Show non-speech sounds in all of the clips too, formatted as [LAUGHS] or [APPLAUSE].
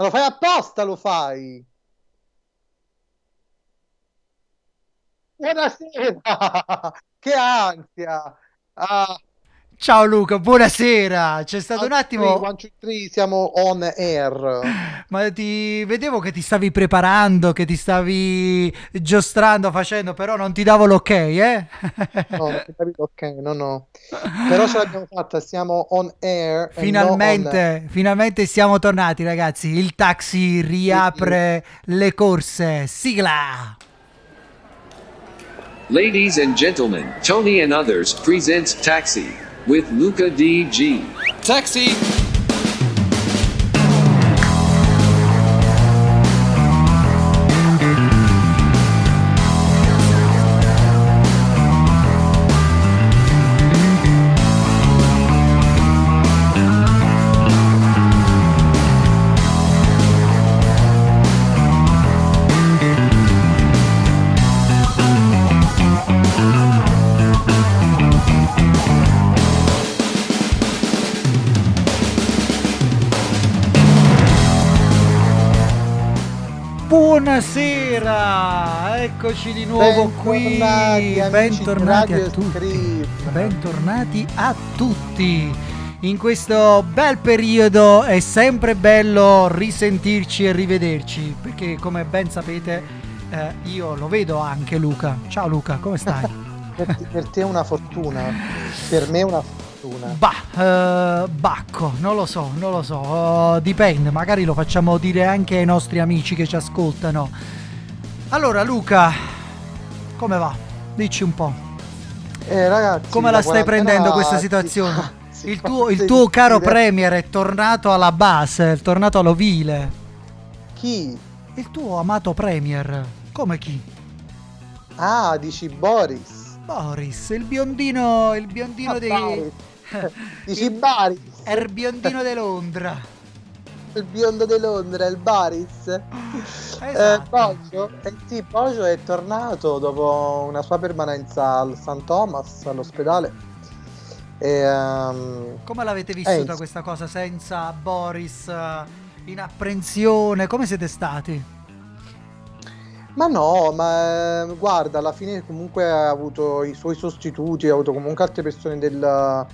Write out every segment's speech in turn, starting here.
Ma lo fai apposta, lo fai. Buonasera! [LAUGHS] che ansia! Ah. Ciao Luca, buonasera. C'è stato un attimo. One, two, three, siamo on air. [LAUGHS] Ma ti vedevo che ti stavi preparando, che ti stavi giostrando, facendo, però non ti davo l'ok, eh? no, non ti davi l'ok, [LAUGHS] no, no. Però ce l'abbiamo fatta, siamo on air. Finalmente, on... finalmente siamo tornati, ragazzi. Il taxi riapre le corse. Sigla! Ladies and gentlemen, Tony and others presents Taxi with Luca DG. Taxi! Eccoci di nuovo bentornati, qui. Bentornati a tutti. Bentornati a tutti. In questo bel periodo è sempre bello risentirci e rivederci, perché come ben sapete eh, io lo vedo anche Luca. Ciao Luca, come stai? [LAUGHS] per, per te è una fortuna, per me è una fortuna? Bah, uh, Bacco, non lo so, non lo so, uh, dipende, magari lo facciamo dire anche ai nostri amici che ci ascoltano. Allora Luca, come va? Dici un po'. Eh ragazzi, come la, la stai prendendo questa situazione? [LAUGHS] il tuo, il tuo caro Premier è tornato alla base, è tornato all'ovile. Chi? Il tuo amato Premier. Come chi? Ah, dici Boris. Boris, il biondino, il biondino ah, dei... [LAUGHS] Dici Baris? È il biondino di Londra. Il biondo di Londra, il Baris. [LAUGHS] Eh, esatto. Eh, Poggio, eh sì, Poggio è tornato dopo una sua permanenza al St. Thomas, all'ospedale. E, um, Come l'avete vissuta eh, questa cosa senza Boris eh, in apprensione? Come siete stati? Ma no, ma guarda, alla fine comunque ha avuto i suoi sostituti, ha avuto comunque altre persone del,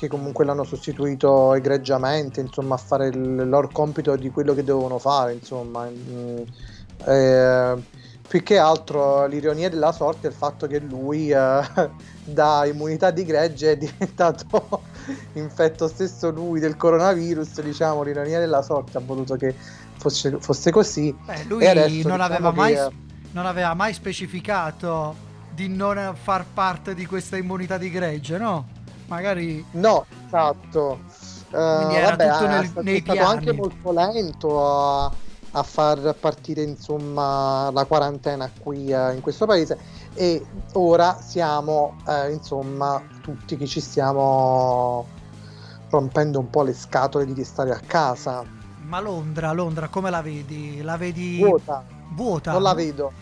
che comunque l'hanno sostituito egregiamente, insomma, a fare il loro compito di quello che dovevano fare, insomma. Mm, eh, più che altro l'ironia della sorte è il fatto che lui eh, [LAUGHS] da immunità di gregge è diventato [LAUGHS] infetto stesso lui del coronavirus, diciamo, l'ironia della sorte ha voluto che fosse, fosse così. Beh, lui non, diciamo aveva mai, che, non aveva mai specificato di non far parte di questa immunità di gregge, no? Magari... No, esatto. Uh, vabbè, nel, è stato, è stato anche molto lento a, a, far partire insomma la quarantena qui uh, in questo paese e ora siamo uh, insomma tutti che ci stiamo rompendo un po' le scatole di stare a casa. Ma Londra, Londra come la vedi? La vedi vuota? Vuota. Non la vedo.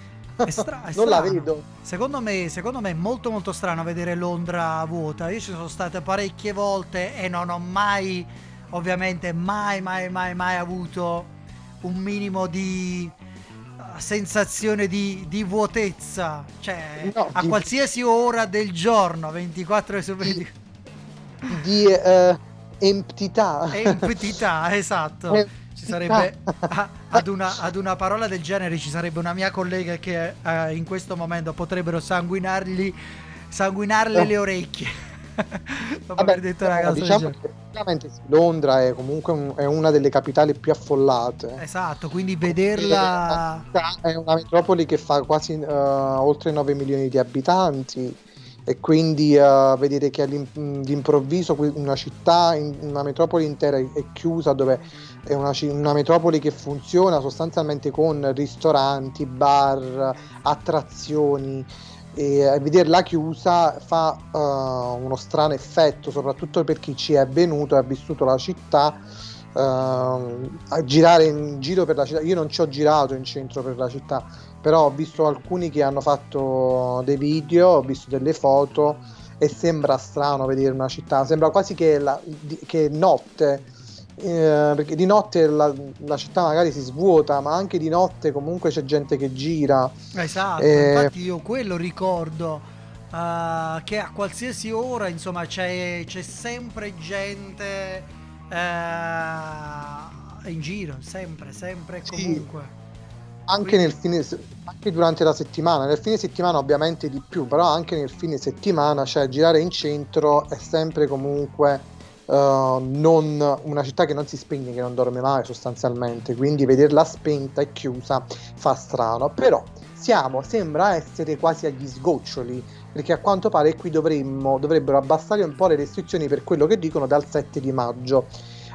È, stra- è non la vedo. Secondo me, secondo me è molto molto strano vedere Londra vuota. Io ci sono state parecchie volte e non ho mai, ovviamente, mai, mai, mai, mai avuto un minimo di uh, sensazione di, di vuotezza. Cioè, no, a di... qualsiasi ora del giorno, 24 ore su 24. Di, di uh, emptità. Emptità, esatto. Eh sarebbe [LAUGHS] ad, una, ad, una, parola del genere ci sarebbe una mia collega che eh, in questo momento potrebbero sanguinargli sanguinarle oh. le orecchie. [LAUGHS] Vabbè, detto cosa diciamo che Londra è comunque un, è una delle capitali più affollate. Esatto quindi vederla è una metropoli che fa quasi uh, oltre 9 milioni di abitanti e quindi uh, vedere che all'improvviso una città, una metropoli intera è chiusa dove è una, una, metropoli che funziona sostanzialmente con ristoranti, bar, attrazioni e vederla chiusa fa uh, uno strano effetto, soprattutto per chi ci è venuto e ha vissuto la città. Uh, a girare in giro per la città, io non ci ho girato in centro per la città, però ho visto alcuni che hanno fatto dei video, ho visto delle foto e sembra strano vedere una città, sembra quasi che, la, che notte eh, perché di notte la, la, città magari si svuota, ma anche di notte comunque c'è gente che gira. Esatto, eh, infatti io quello ricordo. Uh, che a qualsiasi ora insomma c'è, c'è sempre gente uh, in giro sempre sempre sì. comunque anche, nel fine, anche durante la settimana nel fine settimana ovviamente di più però anche nel fine settimana cioè girare in centro è sempre comunque uh, non, una città che non si spegne, che non dorme mai sostanzialmente, quindi vederla spenta e chiusa fa strano, però siamo, sembra essere quasi agli sgoccioli, perché a quanto pare qui dovremmo, dovrebbero abbassare un po' le restrizioni per quello che dicono dal 7 di maggio,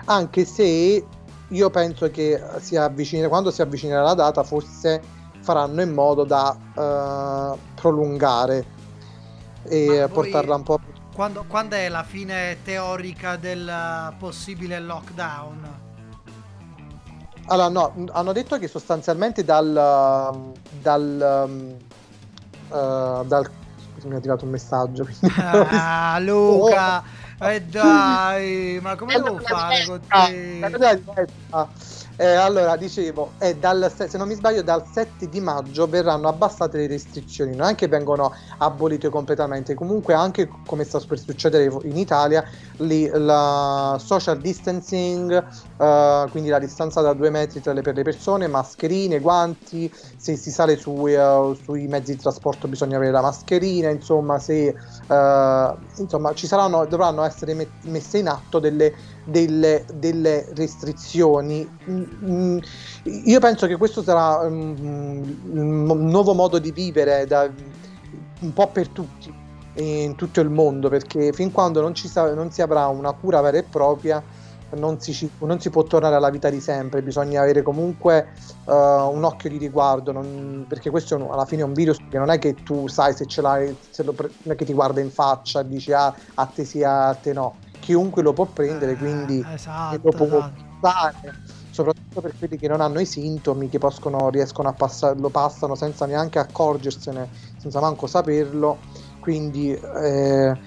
anche se io penso che si avvicina, quando si avvicinerà la data forse faranno in modo da uh, prolungare e portarla un po' più quando, quando è la fine teorica del possibile lockdown? Allora, no, hanno detto che sostanzialmente dal. dal. Uh, dal scusa, mi ha arrivato un messaggio. Ah, Luca! Oh. Eh dai, ma come devo fare con te? Eh, allora, dicevo, eh, dal, se non mi sbaglio, dal 7 di maggio verranno abbassate le restrizioni, non è che vengono abolite completamente, comunque anche come sta per succedere in Italia, li, la social distancing, uh, quindi la distanza da due metri tra le, per le persone, mascherine, guanti, se si sale su, uh, sui mezzi di trasporto bisogna avere la mascherina, insomma, se uh, insomma, ci saranno, dovranno essere messe in atto delle, delle, delle restrizioni. Mm, mm, io penso che questo sarà um, un nuovo modo di vivere da, un po' per tutti in tutto il mondo perché fin quando non, sa- non si avrà una cura vera e propria non si, non si, può tornare alla vita di sempre, bisogna avere comunque uh, un occhio di riguardo, non, perché questo un, alla fine è un virus che non è che tu sai se ce l'hai, se lo, non è che ti guarda in faccia e dici ah, a te sì, a te no, chiunque lo può prendere, quindi eh, esatto, lo può esatto. usare, soprattutto per quelli che non hanno i sintomi, che possono, riescono a passare, lo passano senza neanche accorgersene, senza manco saperlo. Quindi eh,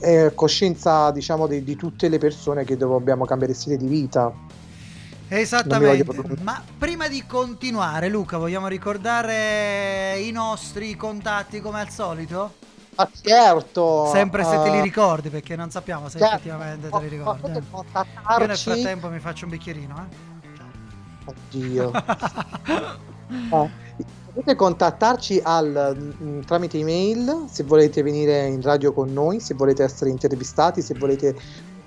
è coscienza diciamo di, di, tutte le persone che dobbiamo cambiare stile di vita. Esattamente. ma prima di continuare Luca vogliamo ricordare i nostri contatti come al solito? Ah, certo sempre se te li eh, ricordi perché non sappiamo se certo, effettivamente te li ricordi eh. io nel frattempo mi faccio un bicchierino eh? oddio [LAUGHS] eh Potete contattarci al, mm, tramite email se volete venire in radio con noi, se volete essere intervistati, se volete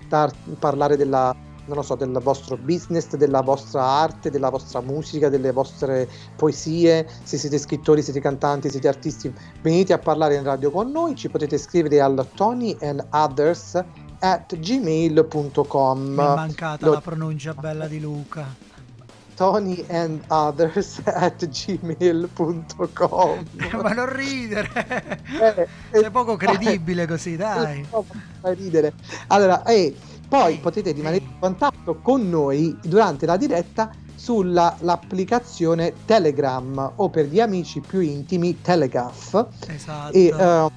tar- parlare della, so, del vostro business, della vostra arte, della vostra musica, delle vostre poesie, se siete scrittori, siete cantanti, siete artisti, venite a parlare in radio con noi, ci potete scrivere al Tony and Others at gmail.com. Mi è mancata Lo... la pronuncia bella di Luca. Tony and others at gmail.com ma non ridere. Eh, sei eh, poco credibile eh, così dai fai ridere. Allora eh, poi potete rimanere in contatto con noi durante la diretta sull'applicazione Telegram o per gli amici più intimi Telegraph esatto. e uh,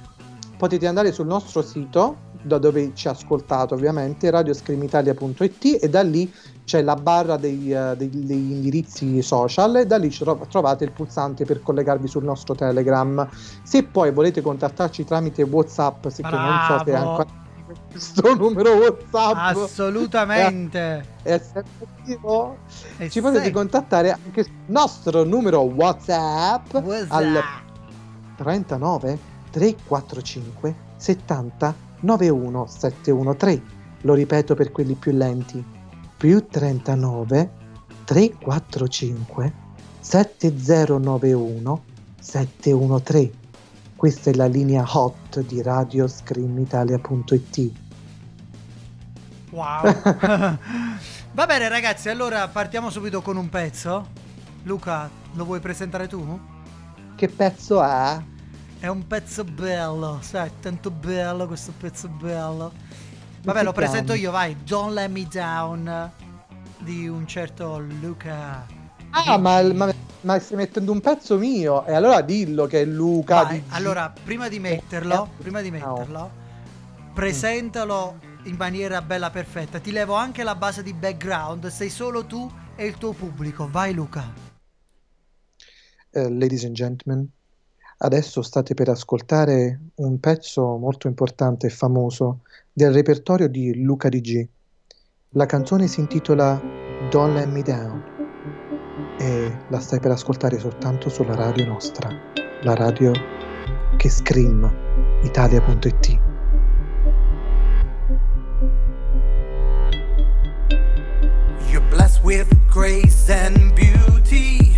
potete andare sul nostro sito da dove ci ascoltate ovviamente radioscreamitalia.it e da lì c'è la barra dei, uh, degli, degli, indirizzi social e da lì trovate il pulsante per collegarvi sul nostro Telegram. Se poi volete contattarci tramite WhatsApp, se non so se è ancora questo numero WhatsApp assolutamente è, è sempre vivo, ci sei. potete contattare anche sul nostro numero WhatsApp, WhatsApp. al 39 345 70 91 713. Lo ripeto per quelli più lenti più 39 345 7091 713. Questa è la linea hot di Radio Screamitalia.it. Wow. [LAUGHS] Va bene ragazzi, allora partiamo subito con un pezzo. Luca, lo vuoi presentare tu? Che pezzo è? È un pezzo bello, sai, tanto bello questo pezzo bello. Vabbè, lo presento io, vai. Don't Let Me Down di un certo Luca. Ah, ma, ma, ma, stai mettendo un pezzo mio e allora dillo che è Luca. Vai, allora, prima di metterlo, prima di metterlo, presentalo in maniera bella perfetta. Ti levo anche la base di background, sei solo tu e il tuo pubblico. Vai Luca. Uh, ladies and gentlemen, adesso state per ascoltare un pezzo molto importante e famoso del repertorio di Luca DG. La canzone si intitola Don't Let Me Down e la stai per ascoltare soltanto sulla radio nostra, la radio che scream italia.it. You're blessed with grace and beauty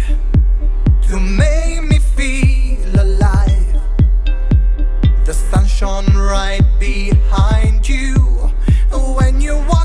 to make me feel alive. The sun shone right behind you when you walked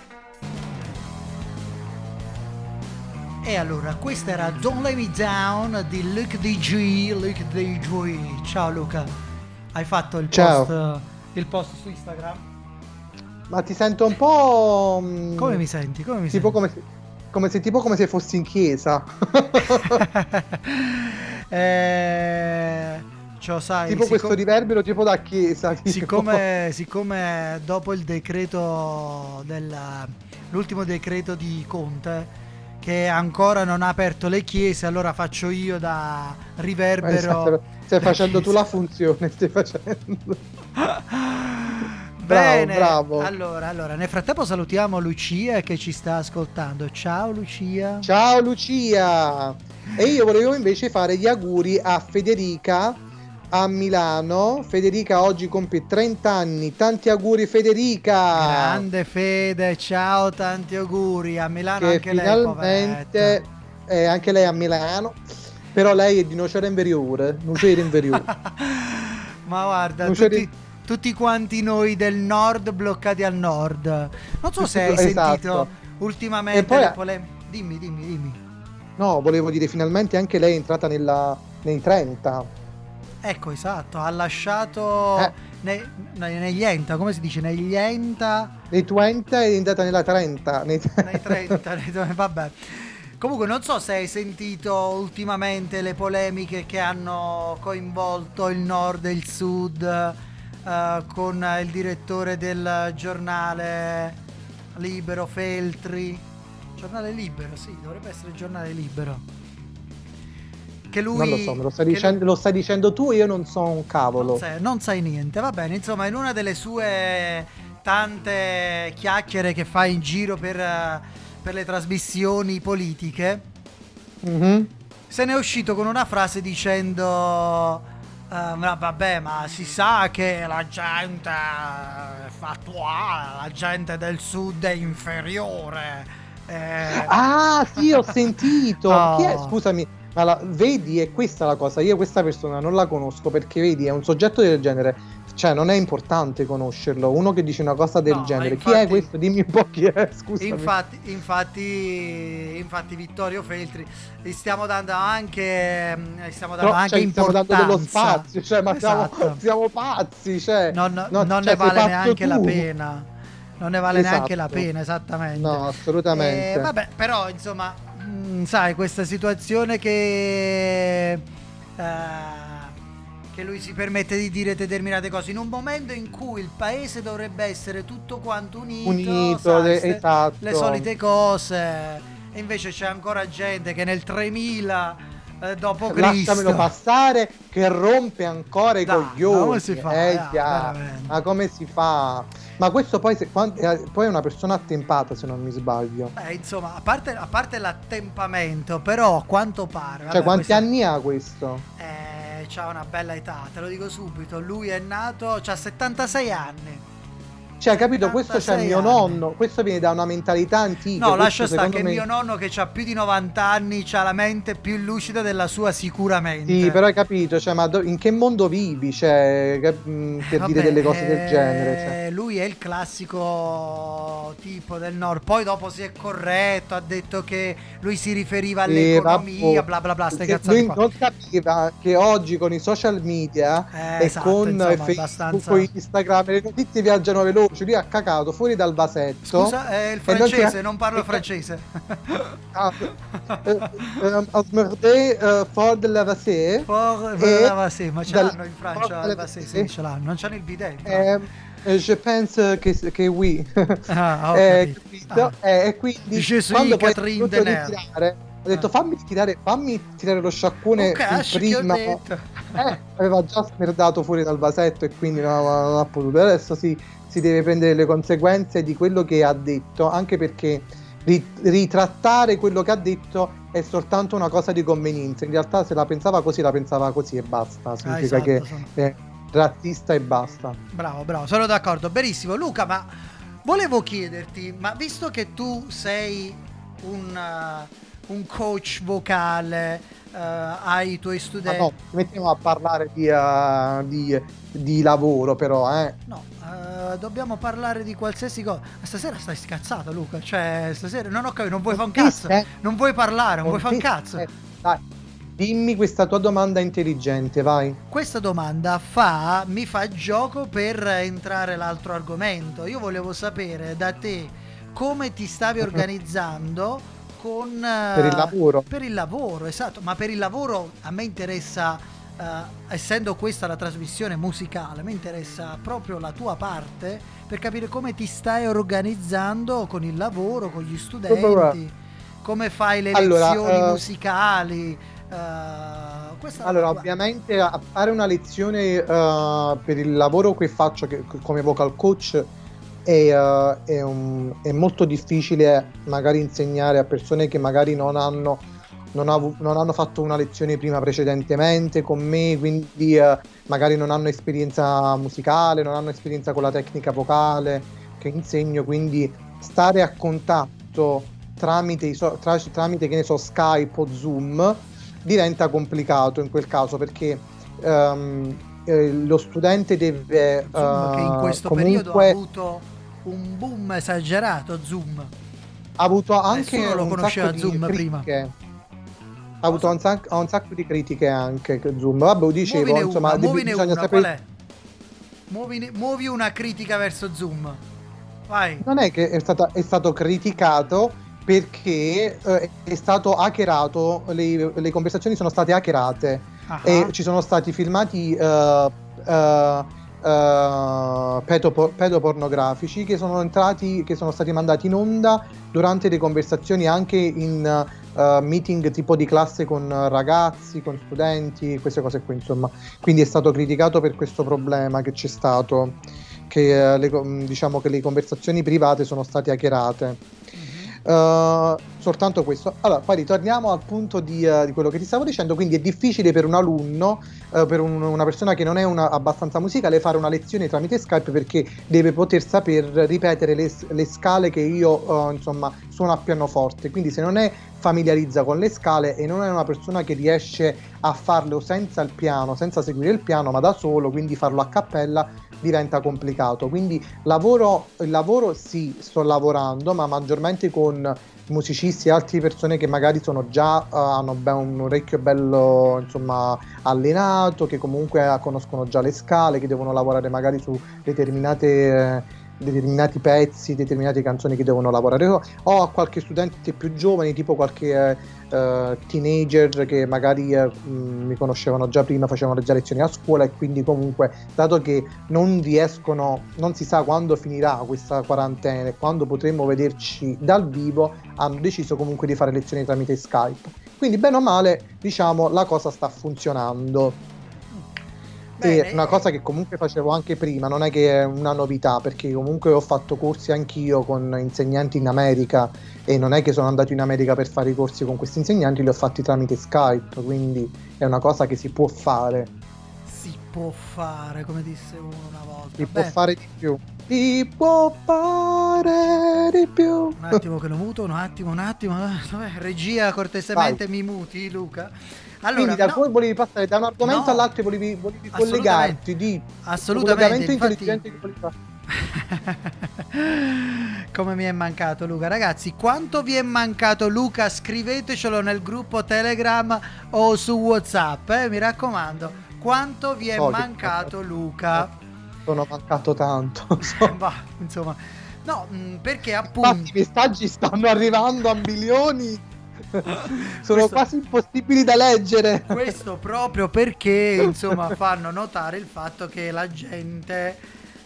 E allora, questa era Don't Let Me Down di Luke DG, Luke DG. Ciao Luca, hai fatto il post, il post su Instagram? Ma ti sento un po'. mm, Come mi senti? Come mi Tipo senti? come se, come se, tipo come se fossi in chiesa. [LAUGHS] Eh, ciò sai, tipo questo siccome- riverbero tipo da chiesa. tipo. siccome, siccome dopo il decreto del l'ultimo decreto di Conte che ancora non ha aperto le chiese, allora faccio io da riverbero. Esatto, stai [LAUGHS] facendo tu la chiesa. funzione, stai facendo. [LAUGHS] Bene, bravo. Allora, allora, nel frattempo salutiamo Lucia che ci sta ascoltando. Ciao Lucia. Ciao Lucia! E io volevo invece fare gli auguri a Federica a Milano. Federica oggi compie 30 anni. Tanti auguri Federica! Grande Fede, ciao, tanti auguri. A Milano che anche lei, finalmente poveretta. eh, anche lei a Milano. Però lei è di Nocera Inferiore, Nocera Inferiore. [LAUGHS] Ma guarda, c'è tutti, tutti quanti noi del nord bloccati al nord. Non so se hai Esatto. sentito ultimamente poi- le polemiche. Dimmi, dimmi, dimmi. No, volevo dire, finalmente anche lei è entrata nella, nei 30. Ecco, esatto, ha lasciato Eh. ne- ne- negli enta, come si dice? Negli enta, Nei 20 è entrata nella 30. Nei, nei 30, nei- vabbè. Comunque non so se hai sentito ultimamente le polemiche che hanno coinvolto il nord e il sud eh, con il direttore del giornale Libero Feltri. Giornale Libero, sì, dovrebbe essere il giornale Libero. Che lui non lo so, lo stai, dicendo, lui- lo stai dicendo tu, io non so un cavolo. non sai, non sai niente, va bene. Insomma, in una delle sue tante chiacchiere che fa in giro per, per le trasmissioni politiche, Mhm. se ne è uscito con una frase dicendo. ma vabbè, ma si sa che la gente è fattuale, la gente del sud è inferiore. eh, Ah, sì, ho sentito. [LAUGHS] Chi è? Scusami, ma la- vedi, è questa la cosa. Io questa persona non la conosco perché, vedi, è un soggetto del genere. Cioè, non è importante conoscerlo. Uno che dice una cosa del No, genere. Chi infatti- è questo? Dimmi un po' chi è. [LAUGHS] Scusami. Infatti, infatti, infatti Vittorio Feltri gli stiamo dando anche, mm, stiamo dando Però, anche cioè, stiamo importanza. dando dello spazio. Cioè, ma siamo, Esatto. [LAUGHS] siamo pazzi. Cioè, non, no, non cioè, ne vale neanche la tu. pena. Non ne vale Esatto. neanche la pena, esattamente. No, assolutamente. Eh, vabbè, però insomma, mh, sai, questa situazione che, eh, che lui si permette di dire determinate cose in un momento in cui il paese dovrebbe essere tutto quanto unito, Unito, sai, le- ste- esatto. le solite cose, e invece c'è ancora gente che nel 3000 eh, dopo Cristo Lasciamelo passare che rompe ancora i Dai, coglioni. ma come si fa? Eh, già. veramente. ma come si fa? Ma questo poi, se- eh, poi è una persona attempata, se non mi sbaglio. Eh, insomma, a parte, a parte l'attempamento, però a quanto pare... cioè, quanti questa- anni ha questo? Eh, c'ha una bella età, te lo dico subito. Lui è nato, c'ha 76 anni. Cioè, capito? Questo c'è 76 mio anni. nonno. Questo viene da una mentalità antica. No, lascia stare che me- mio nonno che ha più di 90 anni ha la mente più lucida della sua sicuramente. Sì, però hai capito, cioè, ma do- in che mondo vivi? Cioè, che- mh, per Vabbè, dire delle cose del eh, genere. cioè. Lui è il classico tipo del nord. Poi dopo si è corretto, ha detto che lui si riferiva Sì, all'economia, vabbè. bla bla bla, ste Se cazzate lui qua. non capiva che oggi con i social media Eh, e esatto, con insomma, Facebook, abbastanza- Instagram le notizie viaggiano veloci. Lui ha cacato fuori dal vasetto. Scusa, è il non francese, c'è- non parlo francese. [LAUGHS] Ah, eh, ehm, ha smerdé, eh, fuori dal vasetto. For E Lavasè, ma ce dal- l'hanno in Francia for- al Lavasè, sì, ce l'hanno, non c'hanno il bidet. in Eh, eh, je pense che, che oui. Ah, ho [LAUGHS] Eh, capito. Ah. Eh, e quindi Je suis Catherine Deneuve. Ho detto Ah. fammi tirare, fammi tirare lo sciacquone cash, prima. Eh, aveva già smerdato fuori dal vasetto e quindi non, non ha potuto. Adesso si, si deve prendere le conseguenze di quello che ha detto, anche perché ri- ritrattare quello che ha detto è soltanto una cosa di convenienza. In realtà se la pensava così, la pensava così e basta. Significa Ah, esatto, che sono- è razzista e basta. Bravo, bravo, sono d'accordo. Benissimo. Luca, ma volevo chiederti, ma visto che tu sei un, uh, un coach vocale, uh, hai i tuoi Ma studenti... no, ci mettiamo a parlare di, uh, di- di lavoro, però, eh. No, eh, dobbiamo parlare di qualsiasi cosa. Ma Stasera stai scazzato, Luca. Cioè, stasera non ho capito, non vuoi fare un cazzo. Eh, Non vuoi parlare, non vuoi fare un eh, cazzo. dai, dimmi questa tua domanda intelligente, vai. Questa domanda fa, mi fa gioco per entrare l'altro argomento. Io volevo sapere da te come ti stavi organizzando con... Per il lavoro. Per il lavoro, esatto, ma per il lavoro a me interessa, eh, essendo questa la trasmissione musicale, me interessa proprio la tua parte per capire come ti stai organizzando con il lavoro, con gli studenti, come fai le Allora, lezioni eh, musicali. questa Allora, ovviamente a fare una lezione eh, per il lavoro che faccio che- come vocal coach è, eh, è un- è molto difficile magari insegnare a persone che magari non hanno, non avu- non hanno fatto una lezione prima precedentemente con me, quindi eh, magari non hanno esperienza musicale, non hanno esperienza con la tecnica vocale che insegno, quindi stare a contatto tramite, i so- tra- tramite che ne so, Skype o Zoom diventa complicato in quel caso perché ehm, eh, lo studente deve Zoom, che in eh, questo comunque periodo ha avuto un boom esagerato, Zoom. ha avuto anche Nessuno lo un conosceva sacco di Zoom prima. Ha avuto un sacco, un sacco di critiche anche che Zoom. Vabbè, lo dicevo, muovine insomma, una, devi- bisogna una, sapere- qual è? Muovine- muovi una critica verso Zoom. Vai. Non è che è, stata- è stato criticato perché eh, è stato hackerato, le, le conversazioni sono state hackerate. Ah, e ci sono stati filmati eh, eh, pedopo- pedopornografici che sono entrati che sono stati mandati in onda durante le conversazioni anche in eh, meeting tipo di classe con ragazzi, con studenti, queste cose qui insomma. Quindi è stato criticato per questo problema che c'è stato che eh, le, diciamo che le conversazioni private sono state hackerate. Uh, soltanto questo. Allora, poi ritorniamo al punto di, uh, di quello che ti stavo dicendo. Quindi è difficile per un alunno, uh, per un- una persona che non è una- abbastanza musicale, fare una lezione tramite Skype perché deve poter saper ripetere le, le scale che io insomma suono a pianoforte. Quindi, se non è familiarizza con le scale e non è una persona che riesce a farlo senza il piano, senza seguire il piano, ma da solo, quindi farlo a cappella diventa complicato. Quindi lavoro, lavoro sì, sto lavorando, ma maggiormente con musicisti e altre persone che magari sono già, eh, hanno ben- un orecchio bello insomma allenato, che comunque conoscono già le scale, che devono lavorare magari su determinate... eh, determinati pezzi, determinate canzoni che devono lavorare o o a qualche studente più giovane, tipo qualche eh, eh, teenager che magari eh, mh, mi conoscevano già prima, facevano già lezioni a scuola e quindi comunque dato che non riescono, non si sa quando finirà questa quarantena e quando potremo vederci dal vivo, hanno deciso comunque di fare lezioni tramite Skype. Quindi bene o male, diciamo, la cosa sta funzionando. Bene, E una cosa che comunque facevo anche prima, non è che è una novità, perché comunque ho fatto corsi anch'io con insegnanti in America e non è che sono andato in America per fare i corsi con questi insegnanti, li ho fatti tramite Skype, quindi è una cosa che si può fare, Si può fare, come disse uno una volta. si Beh, può fare di più. Si può fare di più. Un attimo che lo muto, un attimo, un attimo. Regia, cortesemente mi muti, Luca. Allora, Quindi da no, cui volevi passare da un argomento No. all'altro e volevi, volevi collegarti di assolutamente. collegamento infatti- intelligente che volevi fare. Come mi è mancato Luca? Ragazzi, quanto vi è mancato Luca? Scrivetecelo nel gruppo Telegram o su WhatsApp, eh, mi raccomando. Quanto vi è Oh, mancato Luca? Sono mancato tanto. [LAUGHS] Bah, insomma, no, mh, perché Infatti appunto i messaggi stanno arrivando a milioni. [LAUGHS] Questo- Sono quasi impossibili da leggere. questo proprio perché insomma fanno notare il fatto che la gente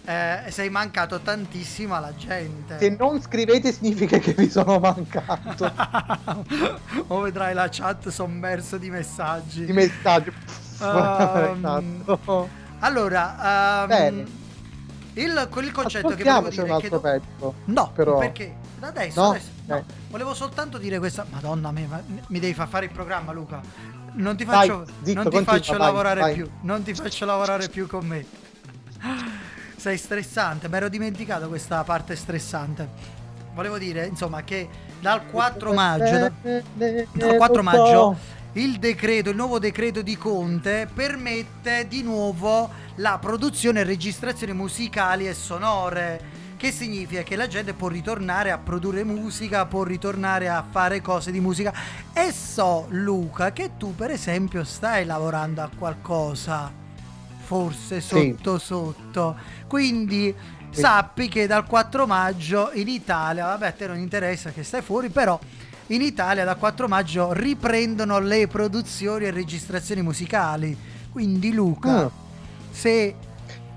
eh, sei mancato tantissimo alla gente. Se non scrivete significa che vi sono mancato. [LAUGHS] o vedrai la chat sommersa di messaggi. I messaggi. Um, [LAUGHS] Esatto. Allora, ehm, Bene. il, quel concetto che volevo dire un è che altro do- pezzo. No, però. perché adesso, No? adesso- no, Eh. volevo soltanto dire questa. Madonna mia, ma mi devi far fare il programma, Luca. Non ti Vai, faccio, zitto, non ti continua, faccio vai, lavorare vai. più. Non ti faccio lavorare più con me. [GASPS] Sei stressante, mi ero dimenticato questa parte stressante. Volevo dire, insomma, che dal 4 maggio. da- dal 4 maggio il decreto, il nuovo decreto di Conte permette di nuovo la produzione e registrazione musicali e sonore. Che significa che la gente può ritornare a produrre musica, può ritornare a fare cose di musica. E so, Luca, che tu per esempio stai lavorando a qualcosa, forse Sì. sotto sotto. Quindi sappi che dal 4 maggio in Italia, vabbè, a te non interessa che stai fuori, però in Italia da 4 maggio riprendono le produzioni e registrazioni musicali. Quindi Luca, Ah. se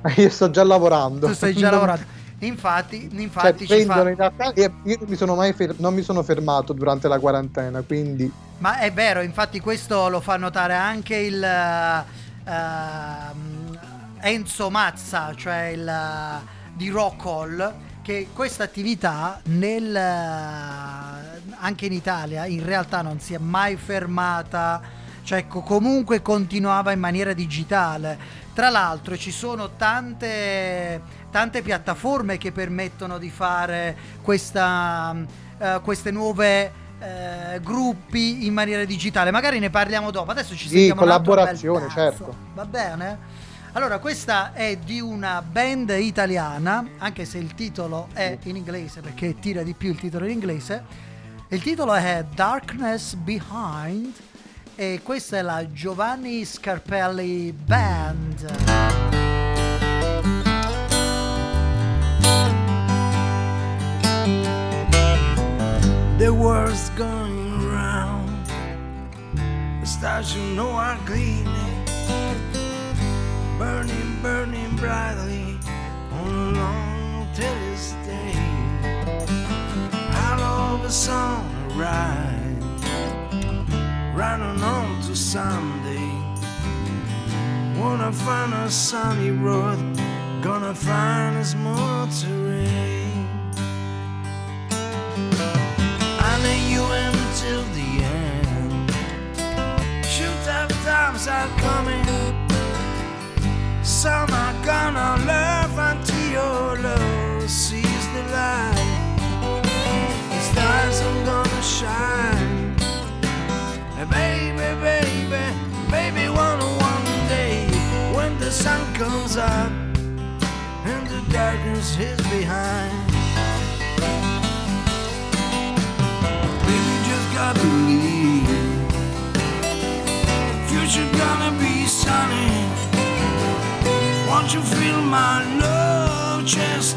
[LAUGHS] Io sto già lavorando. tu stai già lavorando, [LAUGHS] infatti, Cioè, infatti ci prendono fa... realtà io mi sono mai fer- non mi sono fermato durante la quarantena, quindi Ma è vero, infatti questo lo fa notare anche il ehm, Enzo Mazza, cioè il eh, di Rockall, che questa attività nel, eh, anche in Italia in realtà non si è mai fermata, cioè co- comunque continuava in maniera digitale. Tra l'altro ci sono tante, tante piattaforme che permettono di fare questa, eh, queste nuove eh, gruppi in maniera digitale. Magari ne parliamo dopo. Adesso ci Sì, sentiamo altro collaborazione, certo. Va bene? Allora, questa è di una band italiana, anche se il titolo è in inglese perché tira di più il titolo in inglese. Il titolo è Darkness Behind e questa è la Giovanni Scarpelli Band. The world's going round. Stars you know are gleaming, burning, burning brightly on a long terrace day. Out of the sunrise, running on to Sunday. Wanna find a sunny road, gonna find a small terrain. Times are coming. Some are gonna love until your love sees the light. The stars are gonna shine. Baby, baby, baby, one one day when the sun comes up and the darkness is behind. Baby, just gotta believe. Sunny. Won't you feel my love? Just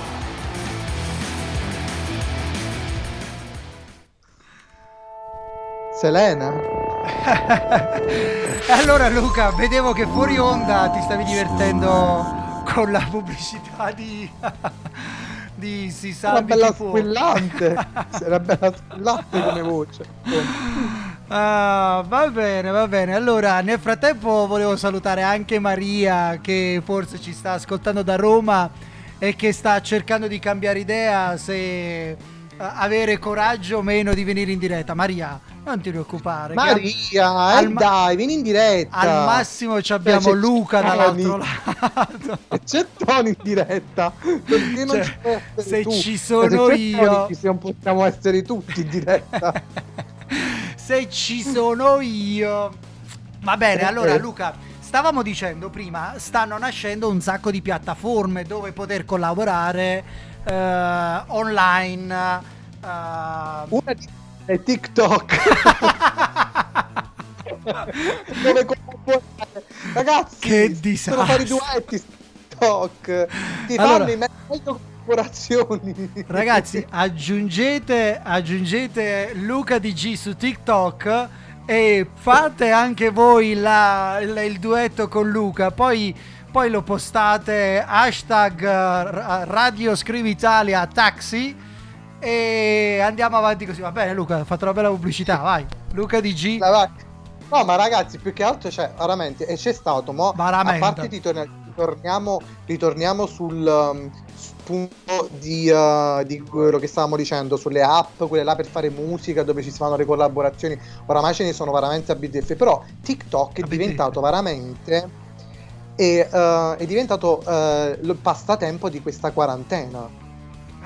Selena? [LAUGHS] Allora Luca, vedevo che fuori onda ti stavi divertendo con la pubblicità di... [LAUGHS] di si sa Era bella fuoco. squillante. [LAUGHS] Era bella squillante come voce. Ah, va bene, va bene. Allora, nel frattempo volevo salutare anche Maria che forse ci sta ascoltando da Roma e che sta cercando di cambiare idea se avere coraggio o meno di venire in diretta. Maria, non ti preoccupare. Maria, eh ma- dai, vieni in diretta. Al massimo ci abbiamo c'è Luca dall'altro lato. E [LAUGHS] c'è Tony in diretta. Perché non Cioè, ci puoi essere se tu? ci E sono se io- Tony, ci non possiamo essere tutti in diretta. [LAUGHS] Se ci sono io. Va bene, allora Eh. Luca, stavamo dicendo prima, stanno nascendo un sacco di piattaforme dove poter collaborare eh, online. eh, Una di è TikTok. [LAUGHS] Dove. Ragazzi, Che si possono fare i disastro. duetti TikTok. Ti Allora- fanno i meglio. Ragazzi, aggiungete, aggiungete Luca DG su TikTok e fate anche voi la- il, il duetto con Luca. Poi, poi lo postate hashtag eh, Radio Scrivi Italia Taxi e andiamo avanti così. Va bene, Luca, ho fatto una bella pubblicità. Vai, Luca. Dai, vai. No, ma ragazzi, più che altro, cioè, veramente, e c'è stato, mo, a parte ritorn- ritorniamo, ritorniamo sul um, punto di, uh, di quello che stavamo dicendo, sulle app, quelle là per fare musica, dove ci si fanno le collaborazioni, oramai ce ne sono veramente a bizzeffe, però TikTok è A diventato veramente, è, uh, è diventato uh, il passatempo di questa quarantena.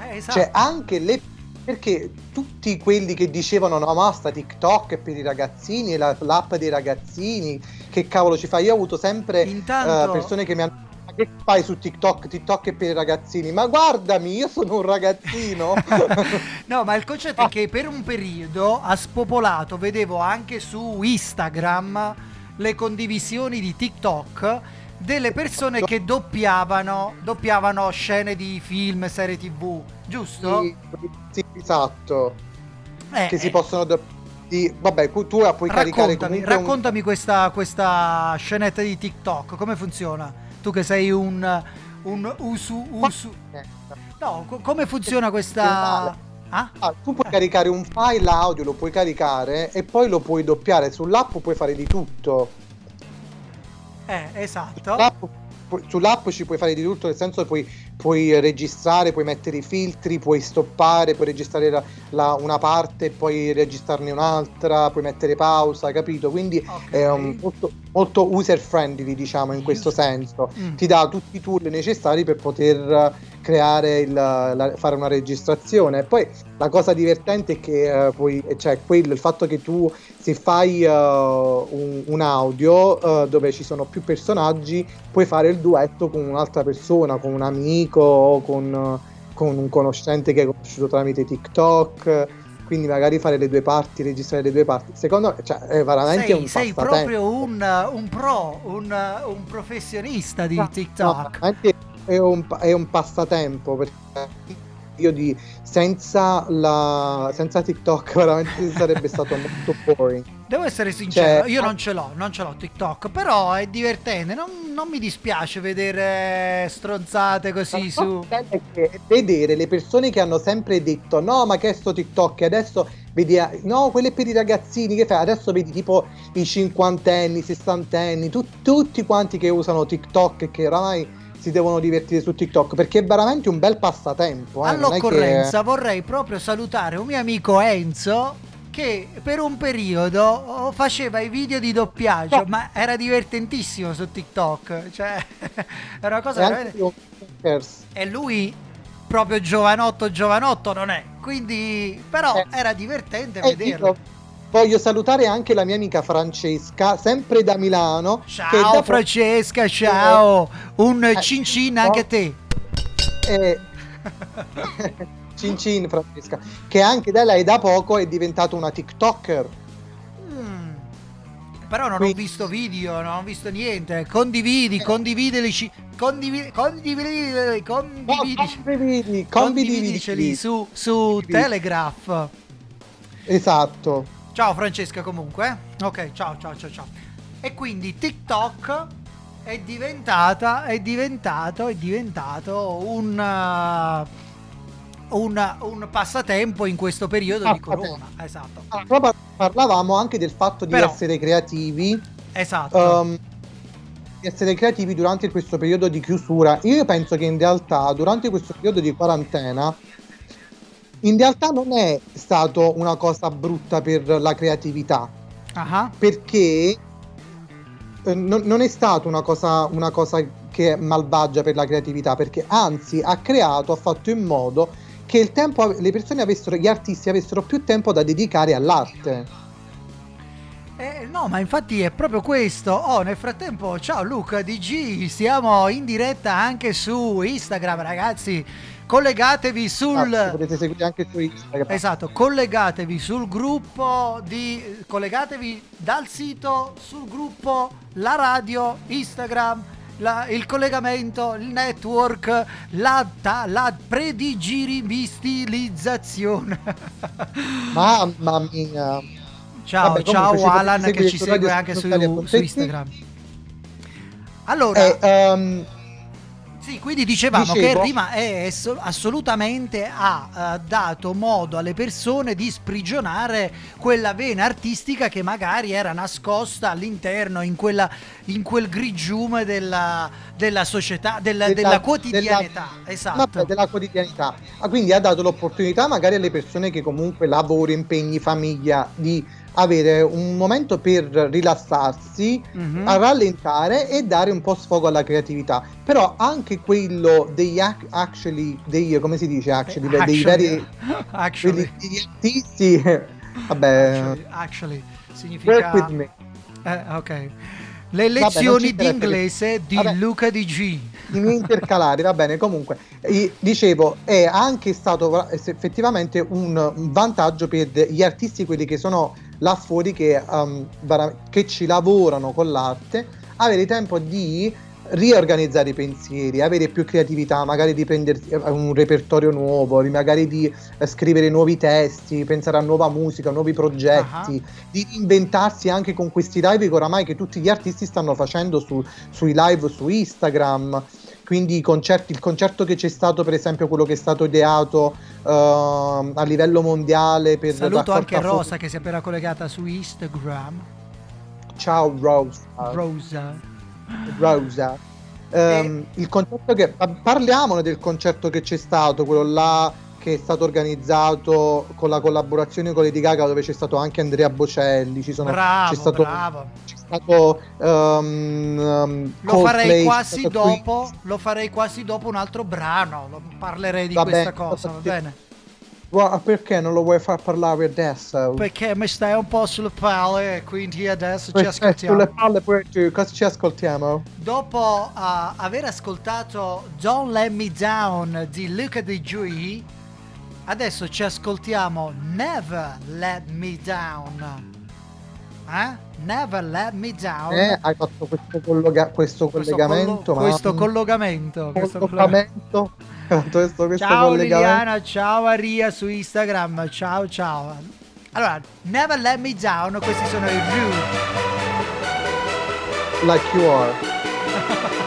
Eh, esatto. Cioè, anche le. Perché tutti quelli che dicevano no, ma sta TikTok è per i ragazzini, la- l'app dei ragazzini, che cavolo ci fai? Io ho avuto sempre eh, Intanto- persone che mi hanno ma che fai su TikTok? TikTok è per i ragazzini. Ma guardami, io sono un ragazzino. [LAUGHS] No, ma il concetto è che per un periodo ha spopolato, vedevo anche su Instagram le condivisioni di TikTok delle persone che doppiavano, doppiavano scene di film, serie tv, giusto? Sì, sì, esatto. Eh, Che si eh, possono. do- di- vabbè, tu tu puoi caricare raccontami, un- raccontami questa, questa scenetta di TikTok, come funziona? Tu che sei un, un usu, usu... No, co- come funziona questa... Ah? Ah, tu puoi caricare un file audio, lo puoi caricare e poi lo puoi doppiare sull'app, puoi fare di tutto. Eh, esatto. Sull'app, sull'app ci puoi fare di tutto, nel senso puoi, puoi registrare, puoi mettere i filtri, puoi stoppare, puoi registrare la- la- una parte e poi registrarne un'altra, puoi mettere pausa, capito? Quindi Ok. è un- molto, molto user friendly, diciamo, in questo senso. Mm. Ti dà tutti i tool necessari per poter eh, creare il, la- fare una registrazione. E poi la cosa divertente è che eh, poi, cioè quello, il fatto che tu se fai eh, un, un audio eh, dove ci sono più personaggi, puoi fare il duetto con un'altra persona, con un amico o con, con un conoscente che hai conosciuto tramite TikTok. Quindi magari fare le due parti, registrare le due parti. Secondo me cioè, è veramente sei, un sei proprio un, un pro, un, un professionista di No, TikTok. no, è, un, è un passatempo perché io di senza, la, senza TikTok [LAUGHS] veramente sarebbe stato molto boring. Devo essere sincero, Cioè, io ah- non ce l'ho, non ce l'ho TikTok, però è divertente, non, non mi dispiace vedere stronzate così su... vedere le persone che hanno sempre detto no ma che è sto TikTok? E adesso vedi eh, no quello è per i ragazzini che fai? Adesso vedi tipo i cinquantenni sessantenni tu- tutti quanti che usano TikTok e che oramai si devono divertire su TikTok perché è veramente un bel passatempo eh, è che- All'occorrenza vorrei proprio salutare un mio amico Enzo che per un periodo oh, faceva i video di doppiaggio, No. ma era divertentissimo su TikTok, cioè [LAUGHS] era una cosa veramente... E lui proprio giovanotto giovanotto non è, quindi però Eh. era divertente E vederlo. io voglio salutare anche la mia amica Francesca sempre da Milano Ciao da po- Francesca, ciao! Un Eh, cin cin anche a te. eh, [LAUGHS] Cin cin Francesca che anche da lei da poco è diventata una TikToker Mm. Però non ho Quindi- visto video, non ho visto niente. Condividi, condividelici. Condividi, condividi, No, condividici. convidividi, Condividiceli convidividi. su, su Condividi. Telegraph. esatto Ciao Francesca comunque. eh. Ok, ciao, ciao, ciao, ciao. E quindi TikTok è diventata, è diventato, è diventato un, uh, un, un passatempo in questo periodo di corona. Esatto. Ah, però par- parlavamo anche del fatto di Però- essere creativi Esatto. di essere creativi durante questo periodo di chiusura. Io penso che in realtà durante questo periodo di quarantena in realtà non è stato una cosa brutta per la creatività, Ah, perché eh, non, non è stata una cosa, una cosa che è malvagia per la creatività, perché anzi ha creato, ha fatto in modo che il tempo, le persone avessero, gli artisti avessero più tempo da dedicare all'arte. Eh, no, ma infatti è proprio questo. Oh, nel frattempo, ciao Luca DG, siamo in diretta anche su Instagram, ragazzi. Collegatevi sul Ah, potete seguire anche su Instagram. Esatto, collegatevi sul gruppo di collegatevi dal sito sul gruppo la radio, Instagram, la- il collegamento, il network, la, ta- la predigirimistilizzazione. [LAUGHS] Mamma mia. Ciao, Vabbè, ciao comunque Alan che ci segue anche su, su. Instagram. Allora, Eh, ehm, Sì, quindi dicevamo Dicevo- che Rima è ass- assolutamente ha eh, dato modo alle persone di sprigionare quella vena artistica che magari era nascosta all'interno, in, quella, in quel grigiume della, della società, della, della- della quotidianità. esatto. vabbè, della quotidianità. Ah, quindi ha dato l'opportunità magari alle persone che comunque lavoro, impegni, famiglia, di avere un momento per rilassarsi, Mhm. a rallentare e dare un po' sfogo alla creatività. Però anche quello degli ac- actually, dei, come si dice actually, dei Actually, veri [LAUGHS] actually, degli artisti, [LAUGHS] vabbè, actually, actually, significa eh, ok. Le lezioni che- d'inglese di Vabbè. Luca DG. I miei intercalari, va bene, comunque, dicevo, è anche stato va- effettivamente un, vantaggio per gli artisti, quelli che sono là fuori, che, um, che ci lavorano con l'arte, avere tempo di riorganizzare i pensieri, avere più creatività, magari di prendersi un repertorio nuovo, magari di eh, scrivere nuovi testi, pensare a nuova musica, nuovi progetti, di inventarsi anche con questi live che oramai che tutti gli artisti stanno facendo su- sui live su Instagram. Quindi i concerti, il concerto che c'è stato, per esempio, quello che è stato ideato ehm, a livello mondiale per Saluto anche Rosa che si è appena collegata su Instagram. Ciao Rosa. Rosa. Rosa. Ehm, Il concerto che pa- parliamone del concerto che c'è stato, quello là che è stato organizzato con la collaborazione con Lady Gaga, dove c'è stato anche Andrea Bocelli. Ci sono, Bravo, c'è stato, bravo. c'è stato ehm, ehm, Lo farei quasi dopo, lo farei quasi dopo un altro brano, parlerei di Va questa bene, cosa, va sì. bene? Gua- perché non lo vuoi far parlare adesso? Perché mi stai un po' sulle palle e quindi adesso ci Perché ascoltiamo. sulle palle pure tu, cosa ci ascoltiamo? Dopo uh, aver ascoltato Don't Let Me Down di Luca De Giui, adesso ci ascoltiamo Never Let Me Down. Eh? Never Let Me Down. Eh, hai fatto questo, colloga- questo Questo collegamento, collo- questo ma- collegamento. questo collo- collocamento. Hai fatto questo, questo Ciao. Liliana, ciao Aria su Instagram, ciao ciao. Allora, Never Let Me Down, questi sono i Rude. Like you are. [LAUGHS]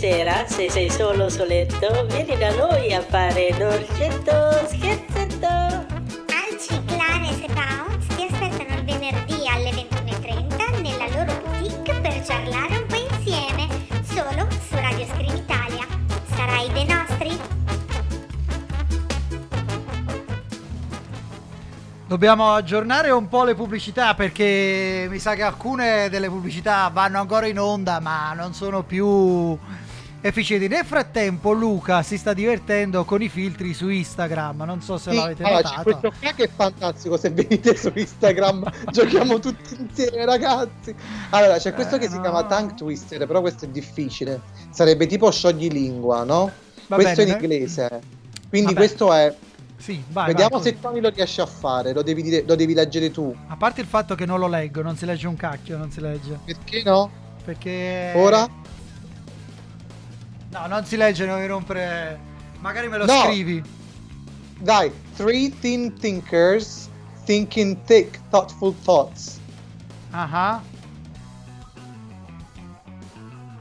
sera, se sei solo soletto, vieni da noi a fare dolcetto, scherzetto. Alci, Clarence e Bounce ti aspettano il venerdì alle 21.30 nella loro boutique per ciarlare un po' insieme, solo su Radio Screen Italia. Sarai dei nostri? Dobbiamo aggiornare un po' le pubblicità perché mi sa che alcune delle pubblicità vanno ancora in onda ma non sono più efficienti. Nel frattempo Luca si sta divertendo con i filtri su Instagram, non so se Sì, l'avete allora, notato. questo qua che è fantastico se venite su Instagram [LAUGHS] giochiamo tutti insieme ragazzi allora c'è questo che si Eh, chiama no. Tongue Twister però questo è difficile sarebbe tipo sciogli-lingua no? Va questo bene, in inglese quindi Vabbè. questo è Sì, vai, vediamo vai, se Tony lo riesce a fare lo devi, dire- lo devi leggere tu A parte il fatto che non lo leggo, non si legge un cacchio, non si legge. perché no? Perché ora? No, non si legge, non mi rompere. Magari me lo No. scrivi. dai Three Thin Thinkers Thinking Thick Thoughtful Thoughts Ah ah.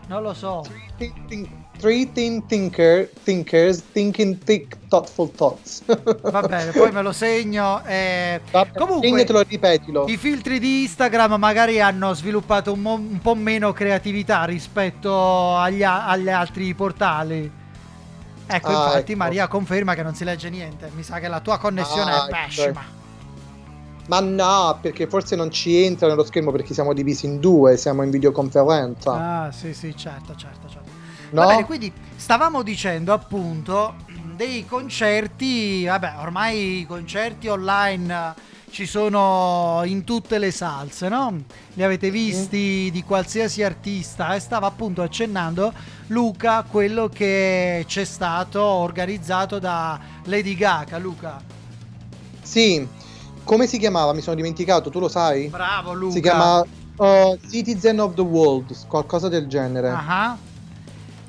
Non lo so. Thin- think- Three Thin Thinker, Thinkers Thinking Thick Thoughtful Thoughts [LAUGHS] Va bene, poi me lo segno. e- Vabbè, Comunque, segnatelo ripetilo. I filtri di Instagram magari hanno sviluppato un, mo- un po' meno creatività rispetto agli, a- agli altri portali. Ecco, Ah, infatti ecco. Maria conferma che non si legge niente. Mi sa che la tua connessione Ah, è ecco. pessima. Ma no, perché forse non ci entra nello schermo perché siamo divisi in due, siamo in videoconferenza. Ah, sì, sì, certo, certo, certo. No? Bene, quindi stavamo dicendo appunto dei concerti, vabbè, ormai i concerti online ci sono in tutte le salse, no? Li avete visti di qualsiasi artista e stava appunto accennando Luca quello che c'è stato organizzato da Lady Gaga, Luca. Sì, come si chiamava? Mi sono dimenticato, tu lo sai? Bravo Luca. Si chiama uh, Citizen of the World, qualcosa del genere. Ah.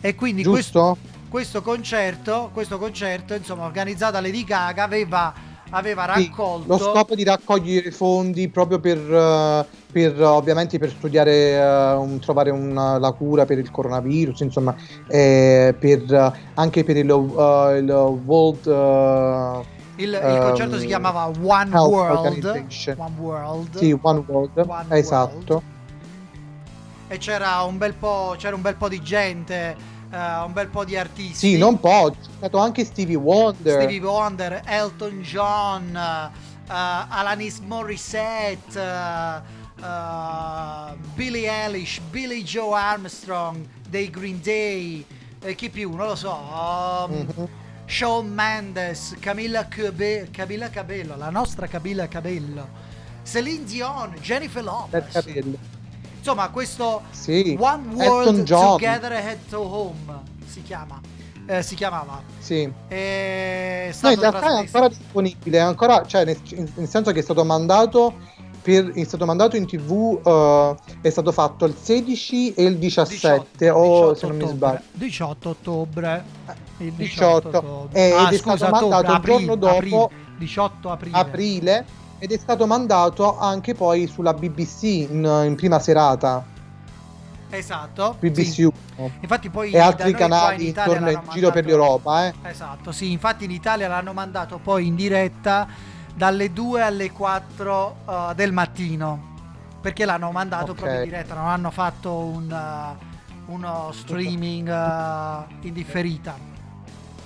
E quindi questo questo concerto, questo concerto, insomma, organizzato da Lady Gaga, aveva, aveva Sì, raccolto. lo scopo di raccogliere fondi proprio per, uh, per, ovviamente per studiare, uh, un- trovare una- la cura per il coronavirus, insomma, eh, per, anche per il, uh, il World uh, il, il ehm, concerto si chiamava One World. One World. Sì, One World, One esatto. E c'era un bel po', c'era un bel po' di gente, eh, un bel po' di artisti. Sì, non po', c'è stato anche Stevie Wonder. Stevie Wonder, Elton John, eh, Alanis Morissette, eh, eh, Billie Eilish, Billy Joe Armstrong dei Green Day, e chi più, non lo so. um, Mhm. Shawn Mendes, Camilla, Cabe- Camilla Cabello, la nostra Camilla Cabello, Celine Dion, Jennifer Per Lopez. Insomma, questo Sì, One World. Together Head to Home si chiama. Eh, si chiamava. Sì. È No, stato in realtà è ancora disponibile, è ancora, cioè nel, nel senso che è stato mandato per, è stato mandato in tv, eh, è stato fatto il 16 e il 17, o 18 se non mi ottobre. sbaglio. 18 ottobre. Il 18, 18, ottobre. eh, Ah, ed è scusa, stato ottobre, mandato il aprile, giorno dopo, aprile, 18 aprile. aprile, ed è stato mandato anche poi sulla BBC in, in prima serata, Esatto. BBC sì. Infatti poi e altri in canali in l'hanno giro per mandato- l'Europa, eh. Esatto, sì, infatti in Italia l'hanno mandato poi in diretta dalle 2 alle 4 uh, del mattino. Perché l'hanno mandato Ok. proprio in diretta, non hanno fatto un, uh, uno streaming uh, in differita.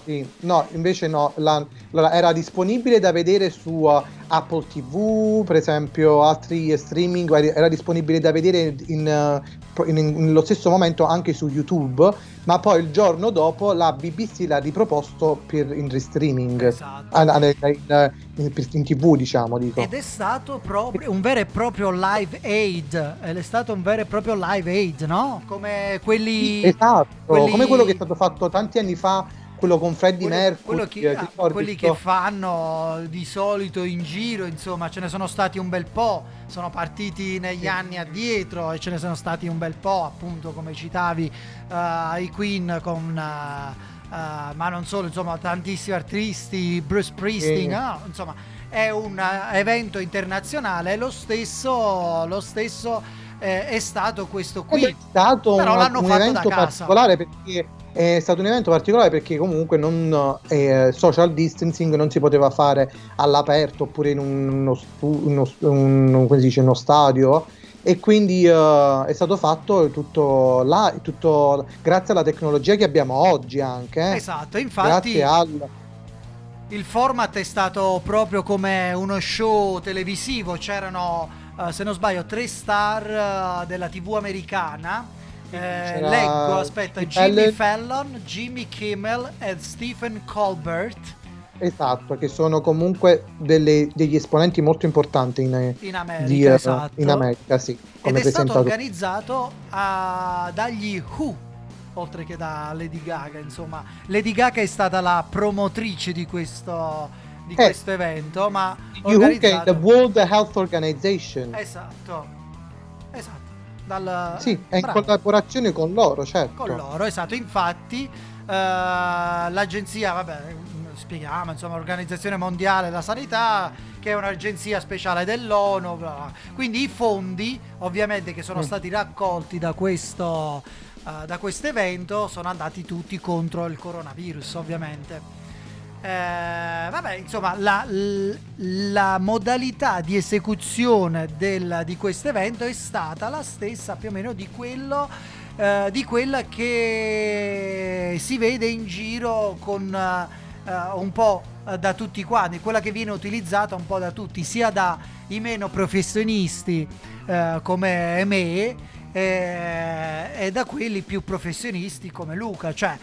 Sì, no, invece no, la- allora, era disponibile da vedere su uh, Apple TV, per esempio altri streaming, era disponibile da vedere in, uh, in- in- nello stesso momento anche su YouTube, ma poi il giorno dopo la BBC l'ha riproposto per, in streaming, Esatto. Ah, ah, in, in- in- in TV diciamo, dico. Ed è stato proprio un vero e proprio live aid. Ed è stato un vero e proprio live aid, no? Come quelli. Esatto, quelli- come quello che è stato fatto tanti anni fa, quello con Freddie quello- Mercury, quello che- eh, ah, quelli sto- che fanno di solito in giro, insomma, ce ne sono stati un bel po'. Sono partiti negli anni addietro e ce ne sono stati un bel po', appunto, come citavi, eh, i Queen con. eh, eh, ma non solo, insomma, tantissimi artisti, Bruce Springsteen, Sì. no? insomma, è un evento internazionale. Lo stesso, lo stesso eh, è stato questo qui. È stato Però un, l'hanno un fatto da evento casa. particolare perché è stato un evento particolare perché comunque non eh, social distancing non si poteva fare all'aperto oppure in uno, stu- uno, un- come si dice, uno stadio e quindi eh, è stato fatto tutto là, tutto grazie alla tecnologia che abbiamo oggi anche. eh. Esatto, infatti Grazie al il format è stato proprio come uno show televisivo, c'erano eh, se non sbaglio tre star eh, della TV americana. Eh, leggo, aspetta, Jimmy Fallon. Jimmy Kimmel e Stephen Colbert Esatto, che sono comunque delle- degli esponenti molto importanti in, in America, di, eh, esatto. in America, sì, Ed è stato organizzato ah, dagli Who, oltre che da Lady Gaga, insomma. Lady Gaga è stata la promotrice di questo, di Eh, questo evento, ma organizzato... the World Health Organization. Esatto. Dal, Sì, è in bravo. collaborazione con loro, certo. con loro, esatto. Infatti, eh, l'agenzia, vabbè, spieghiamo, insomma, l'Organizzazione Mondiale della Sanità, che è un'agenzia speciale dell'ONU. bla bla. Quindi i fondi, ovviamente, che sono Mm. stati raccolti da questo, eh, da questo evento, sono andati tutti contro il coronavirus, ovviamente. Eh, vabbè, insomma, la, la modalità di esecuzione del- di questo evento è stata la stessa più o meno di quello eh, di quella che si vede in giro con eh, un po' da tutti quanti, quella che viene utilizzata un po' da tutti, sia dai meno professionisti eh, come me eh, e da quelli più professionisti come Luca, cioè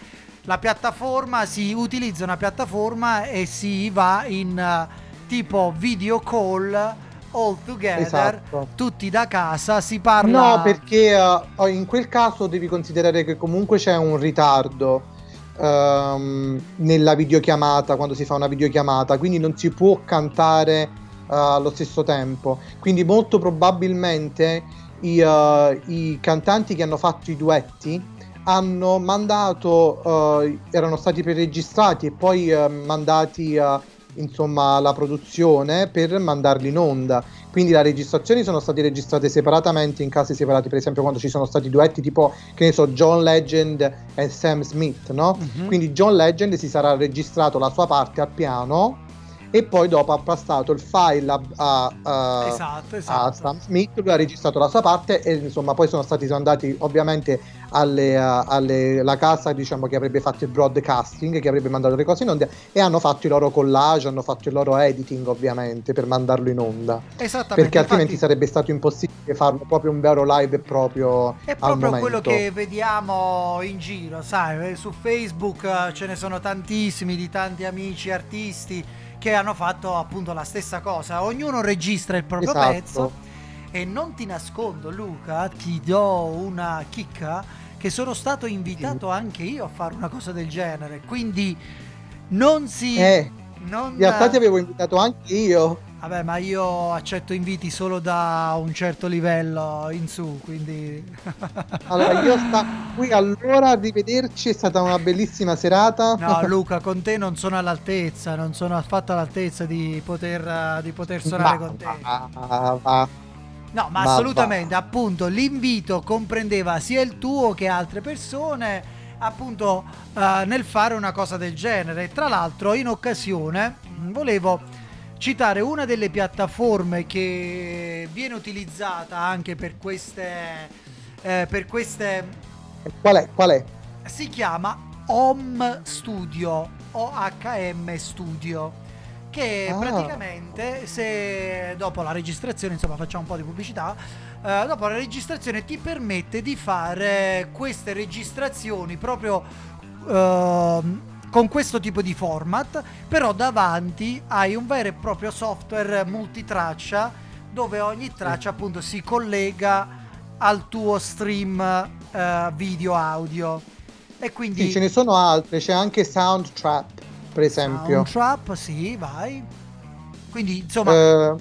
la piattaforma si utilizza una piattaforma e si va in eh, tipo video call all together Esatto. tutti da casa si parla No, perché eh, in quel caso devi considerare che comunque c'è un ritardo ehm, nella videochiamata, quando si fa una videochiamata, quindi non si può cantare eh, allo stesso tempo. Quindi molto probabilmente i, eh, i cantanti che hanno fatto i duetti hanno mandato, eh, erano stati preregistrati e poi eh, mandati eh, insomma alla produzione per mandarli in onda. Quindi le registrazioni sono state registrate separatamente in casi separati, per esempio quando ci sono stati duetti tipo, che ne so, John Legend e Sam Smith, no? Mhm. Quindi John Legend si sarà registrato la sua parte al piano e poi dopo ha passato il file a, a- a- esatto a esatto Sam Smith, lui ha registrato la sua parte e insomma poi sono stati andati ovviamente alle, uh, alle- la casa diciamo che avrebbe fatto il broadcasting, che avrebbe mandato le cose in onda e hanno fatto i loro collage, hanno fatto il loro editing ovviamente per mandarlo in onda. esattamente Perché altrimenti infatti sarebbe stato impossibile farlo proprio un vero live proprio è proprio quello che vediamo in giro sai eh, su Facebook eh, ce ne sono tantissimi di tanti amici artisti che hanno fatto appunto la stessa cosa ognuno registra il proprio Esatto. pezzo e non ti nascondo Luca ti do una chicca che sono stato invitato anche io a fare una cosa del genere quindi non si Eh, non, in realtà ti avevo invitato anche io. Vabbè, ma io accetto inviti solo da un certo livello in su, quindi... [LAUGHS] Allora, io sta qui allora arrivederci, è stata una bellissima serata. No, Luca, con te non sono all'altezza, non sono affatto all'altezza di poter, di poter suonare Ma- con te. va, va. No, ma ma assolutamente, appunto, l'invito comprendeva sia il tuo che altre persone, appunto, eh, nel fare una cosa del genere. Tra l'altro, in occasione, volevo citare una delle piattaforme che viene utilizzata anche per queste... eh, per queste Qual è? Qual è? si chiama Home Studio OHM Studio che Ah. praticamente se dopo la registrazione insomma facciamo un po' di pubblicità eh, dopo la registrazione ti permette di fare queste registrazioni proprio ehm, con questo tipo di format però davanti hai un vero e proprio software multitraccia dove ogni traccia appunto si collega al tuo stream eh, video audio. E quindi Sì, ce ne sono altre, c'è anche Soundtrap, per esempio. un trap sì vai. Quindi insomma Eh,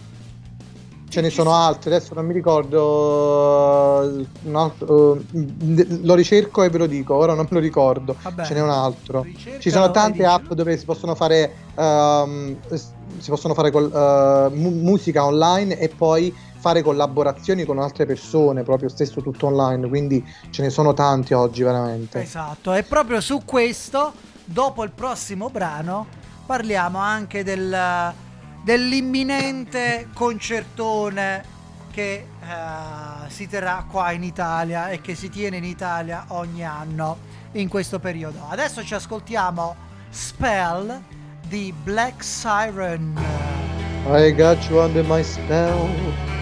ce ne sono altre, adesso non mi ricordo. eh, un altro- eh, lo ricerco e ve lo dico, ora non me lo ricordo. Vabbè, Ce n'è un altro. Ci sono tante app dove si possono fare, s- si possono fare col- mu- musica online e poi fare collaborazioni con altre persone, proprio stesso tutto online, quindi ce ne sono tanti oggi veramente. Esatto, e proprio su questo, dopo il prossimo brano, parliamo anche del, dell'imminente concertone che eh, si terrà qua in Italia e che si tiene in Italia ogni anno in questo periodo. Adesso ci ascoltiamo Spell di Black Siren. I got you under my spell.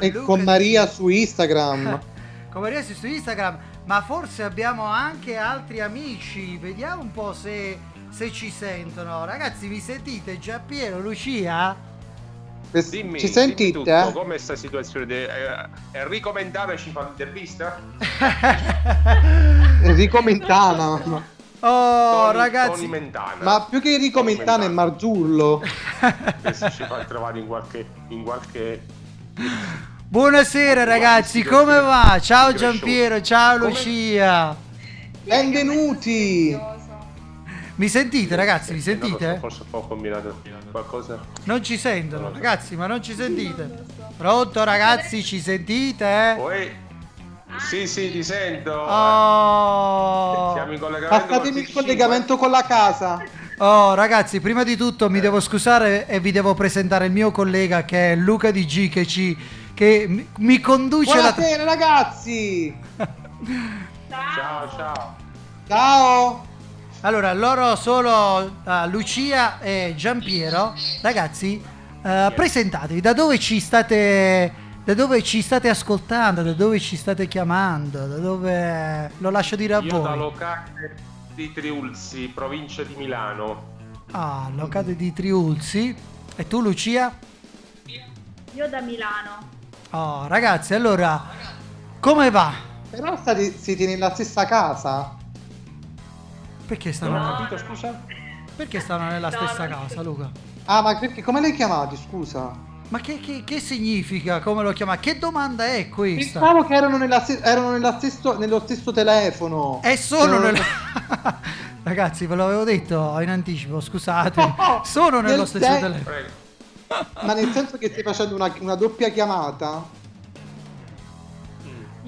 E Luca con di- Maria su Instagram. [LAUGHS] con Maria su Instagram, ma forse abbiamo anche altri amici. Vediamo un po' se, se ci sentono. Ragazzi, mi sentite? Giampiero, Lucia? Dimmi, Ci dimmi sentite? tutto, com'è sta situazione? De- eh, Enrico Mentana ci fa un'intervista? Enrico [LAUGHS] Mentana. Oh, Tony- ragazzi. Tony. Ma più che Enrico Tony Mentana è Marzullo. Questo ci fa trovare in qualche... In qualche... Buonasera ragazzi, come va? Ciao. Giampiero, ciao Lucia. Benvenuti. Mi sentite ragazzi? Mi sentite? forse ho combinato qualcosa. Non ci sentono, ragazzi, ma non ci sentite? Pronto ragazzi, ci sentite? Sì, sì, ti sento. Oh. Siamo in collegamento Passatemi col il T5. collegamento con la casa. Oh ragazzi, prima di tutto mi devo scusare e vi devo presentare il mio collega che è Luca Di G che ci che mi- conduce la Buonasera ragazzi. [LAUGHS] Ciao, ciao. Ciao. Allora, loro solo ah, Lucia e Giampiero. Ragazzi, eh, presentatevi, da dove ci state da dove ci state ascoltando, da dove ci state chiamando, da dove lo lascio dire a Io da voi. locale di Triulzi, provincia di Milano. Ah, locale di Triulzi. E tu Lucia? Io da Milano. Oh, ragazzi, allora come va? Però state, siete nella stessa casa? Perché Non ho stanno, capito, scusa? perché stanno nella No, stessa non- casa, Luca? Ah, ma perché come l'hai chiamati, scusa? Ma che, che- che significa? Come lo chiama? Che domanda è questa? Pensavo che erano, nella erano nella stesso, nello stesso telefono. E sono Cioè, nel... [LAUGHS] Ragazzi, ve l'avevo detto in anticipo, scusate. [LAUGHS] Sono nello Nel stesso sen- telefono. Ma nel senso che stai facendo una, una doppia chiamata?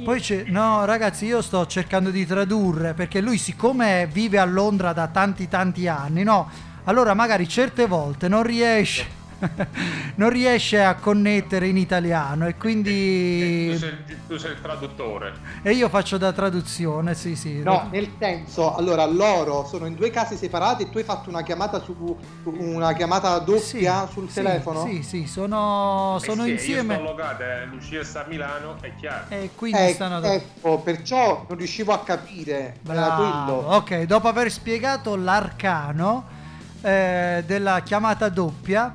Poi c'è... No, ragazzi, io sto cercando di tradurre perché lui siccome vive a Londra da tanti tanti anni, no? Allora magari certe volte non riesce... [LAUGHS] non riesce a connettere in italiano e Tu quindi... sei, tu sei il traduttore. E io faccio da traduzione, sì sì. No, nel senso, allora loro sono in due case separate e tu hai fatto una chiamata su una chiamata doppia sul Sì, telefono? Sì, sì, sono, Eh sono sì, insieme Io sto locato, eh, Lucia sta a Milano, è chiaro. e quindi Eh, stanno... ecco, perciò non riuscivo a capire. Bravo. quello. Ok, dopo aver spiegato l'arcano eh, della chiamata doppia,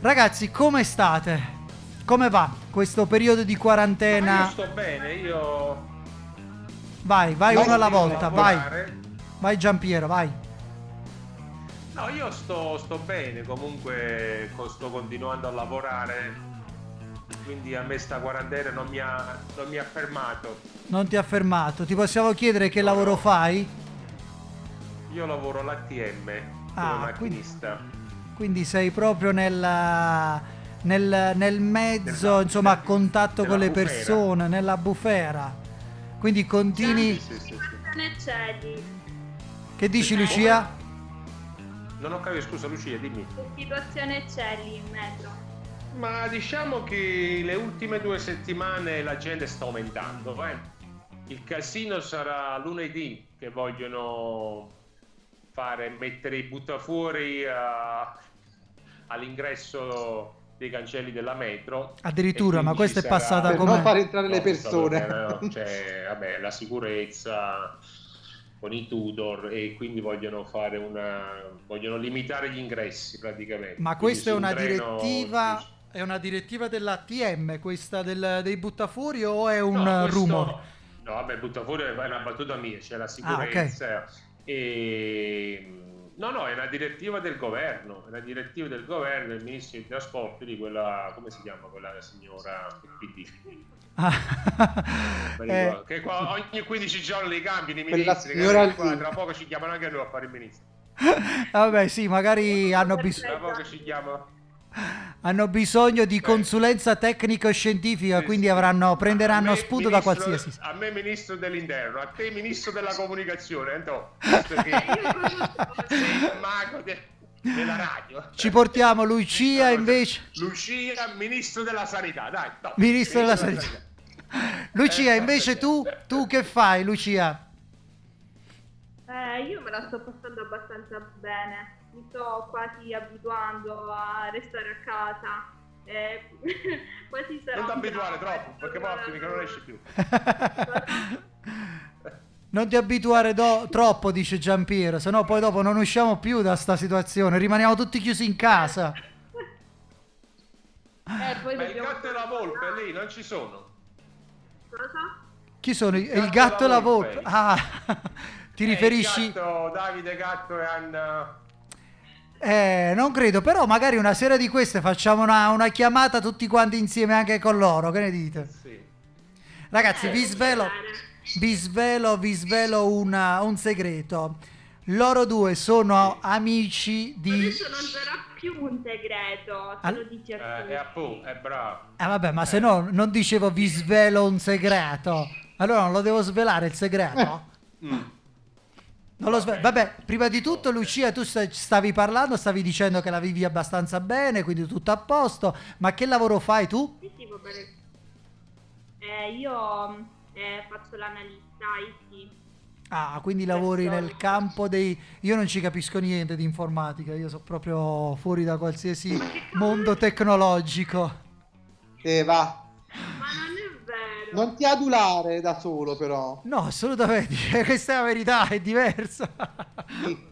ragazzi, come state? Come va questo periodo di Ma io quarantena? sto bene, io... Vai, vai uno alla volta, vai. lavorare. Vai Giampiero, vai. No, io sto, sto bene, comunque co- sto continuando a lavorare, quindi a me sta quarantena non mi ha, non mi ha fermato. Non ti ha fermato. Ti possiamo chiedere che lavoro fai? Io lavoro all'ATM come Ah, macchinista. Quindi sei proprio nella- nel, nel mezzo, Nella- insomma, a contatto con le bufera. persone, nella bufera. Quindi continui... Sì, sì. Che dici Lucia? Non ho capito, scusa Lucia, dimmi. Che situazione c'è in metro? Ma diciamo che le ultime due settimane la gente sta aumentando. eh. Il casino sarà lunedì che vogliono fare, mettere i buttafuori a- all'ingresso dei cancelli della metro. Addirittura, ma questa è passata Per come... non far entrare le No, persone. no, [LAUGHS] Cioè, vabbè, la sicurezza con i Tudor e quindi vogliono fare una vogliono limitare gli ingressi praticamente. Ma Quindi questa è una treno- direttiva, è una direttiva dell'ATM, questa del- dei buttafuori o è un No, questo- rumore? No, vabbè, butta fuori è una battuta mia, c'è Ah, la sicurezza. e... No, no, è una direttiva del governo, è una direttiva del governo del ministro dei trasporti di quella, come si chiama quella signora PD? Ah, eh, Che qua ogni 15 giorni li cambiano i Quella ministri, che signora qua, tra poco ci chiamano anche noi a fare il ministro. [LAUGHS] vabbè, sì, magari hanno, bis- Tra poco ci chiamano. Hanno bisogno di consulenza tecnico-scientifica, Sì, quindi avranno, prenderanno me spunto da ministro- qualsiasi. A me ministro dell'interno, a te ministro della comunicazione, Anto, [LAUGHS] che sei il mago de- della radio. Ci portiamo Lucia invece. Lucia, ministro della sanità, dai. no. Ministro della sanità. [LAUGHS] Lucia, invece tu, tu che fai, Lucia? Eh, io me la sto passando abbastanza bene. Mi sto quasi abituando a restare a casa. Eh, [LAUGHS] quasi sarà Non ti abituare troppo, perché poi tornare finché non esci più. [LAUGHS] Non ti abituare do- troppo, dice Giampiero, se no poi dopo non usciamo più da sta situazione, rimaniamo tutti chiusi in casa. [LAUGHS] Eh, poi Ma il gatto e la volpe lì non ci sono. Cosa? Chi sono? i- Il gatto e la volpe? Ah, ti Eh, il riferisci? gatto, Davide Gatto e Anna. Eh, non credo, però magari una sera di queste facciamo una, una chiamata tutti quanti insieme anche con loro, che ne dite? Sì. Ragazzi, Eh, vi svelo, vi svelo, vi svelo una- un segreto. Loro due sono amici di... Adesso non sarà più un segreto, te lo dici a Eh, tutti. è appunto, è bravo. Ah vabbè, ma se no non dicevo vi svelo un segreto. Allora non lo devo svelare il segreto? Mm. Non lo sve- Vabbè, prima di tutto Lucia tu sta- stavi parlando, stavi dicendo che la vivi abbastanza bene, quindi tutto a posto, ma che lavoro fai tu? Sì, sì, va bene. Eh, io eh, faccio l'analista IT. Ah, quindi lavori nel campo dei... Io non ci capisco niente di informatica, io sono proprio fuori da qualsiasi mondo tecnologico. E va. Ma non. Non ti adulare da solo, però. No, assolutamente, [LAUGHS] questa è la verità, è diversa. [LAUGHS]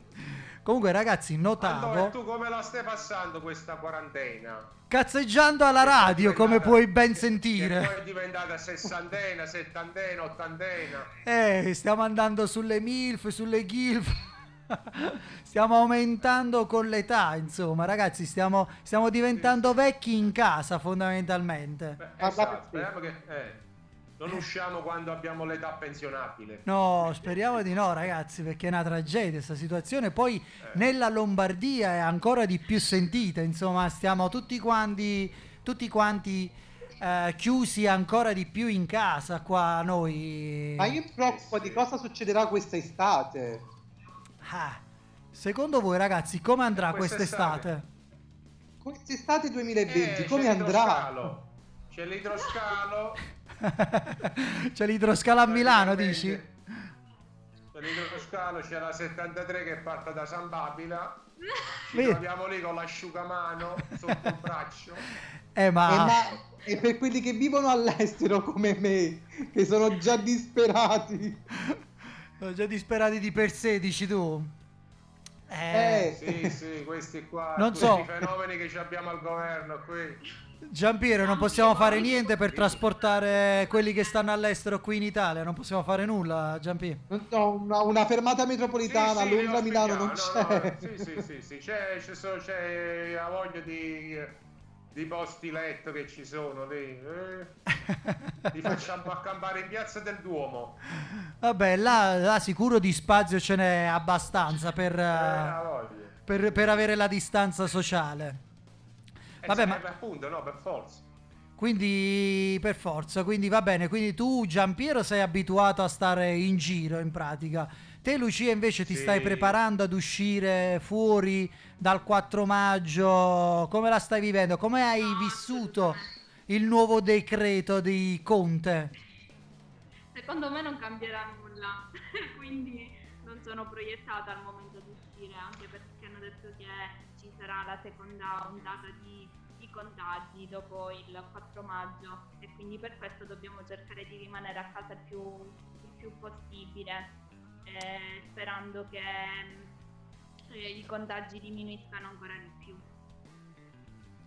Comunque ragazzi, Allora, notavo, tu come la stai passando questa quarantena? cazzeggiando alla radio, come puoi ben Che sentire. poi è diventata sessantena, settantena, ottantena. Eh, stiamo andando sulle MILF, sulle GILF. [LAUGHS] Stiamo aumentando con l'età, insomma, ragazzi, stiamo, stiamo diventando vecchi in casa fondamentalmente. Beh, esatto, speriamo che eh, non usciamo quando abbiamo l'età pensionabile. No, speriamo di no, ragazzi, perché è una tragedia questa situazione. Poi nella Lombardia è ancora di più sentita, insomma, stiamo tutti quanti, tutti quanti eh, chiusi ancora di più in casa qua noi. Ma io mi preoccupo di cosa succederà questa estate. Ah, secondo voi, ragazzi, come andrà Quest'estate? quest'estate? Quest'estate 2020, Eh, come c'è andrà? l'idroscalo. C'è l'idroscalo. [LAUGHS] [LAUGHS] C'è l'idroscala a Milano, dici? C'è l'idroscalo, c'è la 73 che parte da San Babila. Ci Vedi? troviamo lì con l'asciugamano sotto il braccio. Eh, ma... E, ma- e per quelli che vivono all'estero come me, che sono già disperati. Sono già disperati di per sé, dici tu? Eh, Sì, sì, questi qua, Non questi so. fenomeni che ci abbiamo al governo qui. Giampiero, non possiamo fare niente per trasportare quelli che stanno all'estero qui in Italia, non possiamo fare nulla, Giampiero. no, una, una fermata metropolitana Sì, sì, Londra Milano non ospitiamo, no, c'è. no, sì, sì, sì, sì, c'è, c'è, so- c'è la voglia di, di posti letto che ci sono lì. eh. Li facciamo accampare in piazza del Duomo. Vabbè, là, là sicuro di spazio ce n'è abbastanza per, Eh, per- per avere la distanza sociale. Vabbè, ma- appunto, no, per forza. Quindi per forza, quindi va bene, quindi tu Giampiero sei abituato a stare in giro in pratica. Te Lucia invece ti Sì. stai preparando ad uscire fuori dal 4 maggio, come la stai vivendo? Come hai vissuto il nuovo decreto di Conte? Secondo me non cambierà nulla, [LAUGHS] quindi non sono proiettata al momento di uscire, anche perché hanno detto che ci sarà la seconda ondata di contagi dopo il 4 maggio e quindi per questo dobbiamo cercare di rimanere a casa il più, il più possibile, eh, sperando che eh, i contagi diminuiscano ancora di più.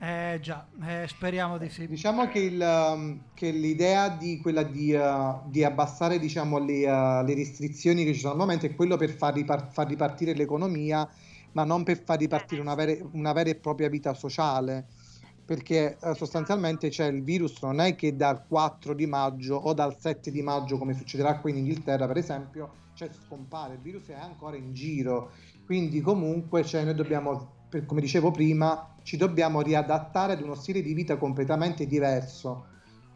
Eh già, eh, speriamo di sì. Diciamo che, il, um, che l'idea di quella di, uh, di abbassare diciamo, le, uh, le restrizioni che ci sono al momento è quello per far, ripar- far ripartire l'economia, ma non per far ripartire una vera, una vera e propria vita sociale. Perché uh, sostanzialmente c'è il virus, non è che dal 4 di maggio o dal 7 di maggio, come succederà qui in Inghilterra, per esempio, cioè scompare, il virus è ancora in giro. Quindi comunque cioè, noi dobbiamo, per- come dicevo prima, ci dobbiamo riadattare ad uno stile di vita completamente diverso.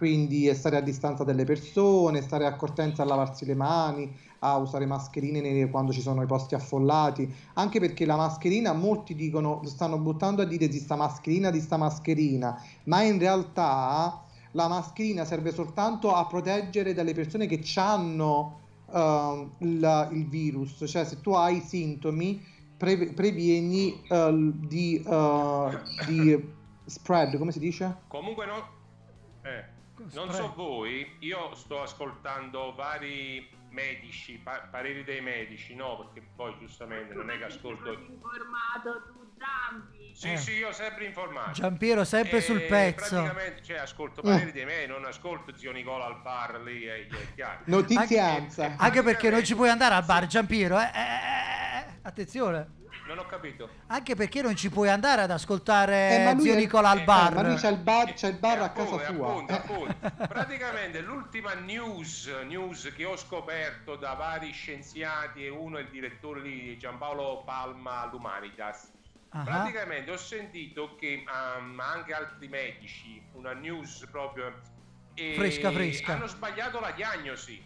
Quindi stare a distanza dalle persone, stare accortenza a lavarsi le mani, a usare mascherine quando ci sono i posti affollati. Anche perché la mascherina, molti dicono, stanno buttando a dire di sta mascherina, di sta mascherina, ma in realtà la mascherina serve soltanto a proteggere dalle persone che hanno il, il virus. Cioè, se tu hai sintomi, pre- previeni eh, di, eh, di spread, come si dice? Comunque no, eh, non so voi, io sto ascoltando vari medici, pa- pareri dei medici, no? Perché poi giustamente non è che ascolto... informato tu Zampi. Sì, Eh. sì, io sempre informato. Giampiero sempre E sul pezzo. Praticamente, cioè, ascolto Mm. pareri dei medici, non ascolto zio Nicola al bar lì, è, è chiaro. [LAUGHS] Notizianza. Anche perché non ci puoi andare al bar, Giampiero. Eh, eh, eh, eh, attenzione. Non ho capito. Anche perché non ci puoi andare ad ascoltare Eh, zio è- Nicola al eh, bar. ma lui c'ha il bar, c'ha il bar a Appunto, casa sua. appunto, Eh. appunto. [LAUGHS] Praticamente l'ultima news, news che ho scoperto da vari scienziati e uno è il direttore di Giampaolo Palma all'Umanitas. Ah. Praticamente ho sentito che um, anche altri medici, una news proprio eh, Fresca, fresca. hanno sbagliato la diagnosi.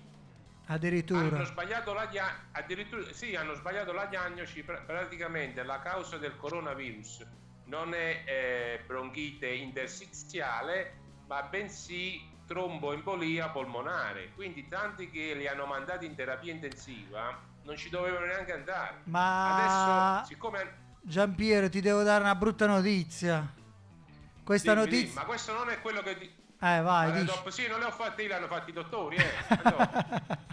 Addirittura. Hanno sbagliato la dia- addirittura sì, hanno sbagliato la diagnosi. pr- praticamente la causa del coronavirus non è eh, bronchite interstiziale, ma bensì tromboembolia polmonare. Quindi tanti che li hanno mandati in terapia intensiva non ci dovevano neanche andare. Ma Adesso, siccome Giampiero, ti devo dare una brutta notizia. Questa Dimmi, dimmi, notizia. ma questo non è quello che di- Eh, vai, dici. dopo- sì, non le ho fatte io, le hanno fatti i dottori, eh. [LAUGHS]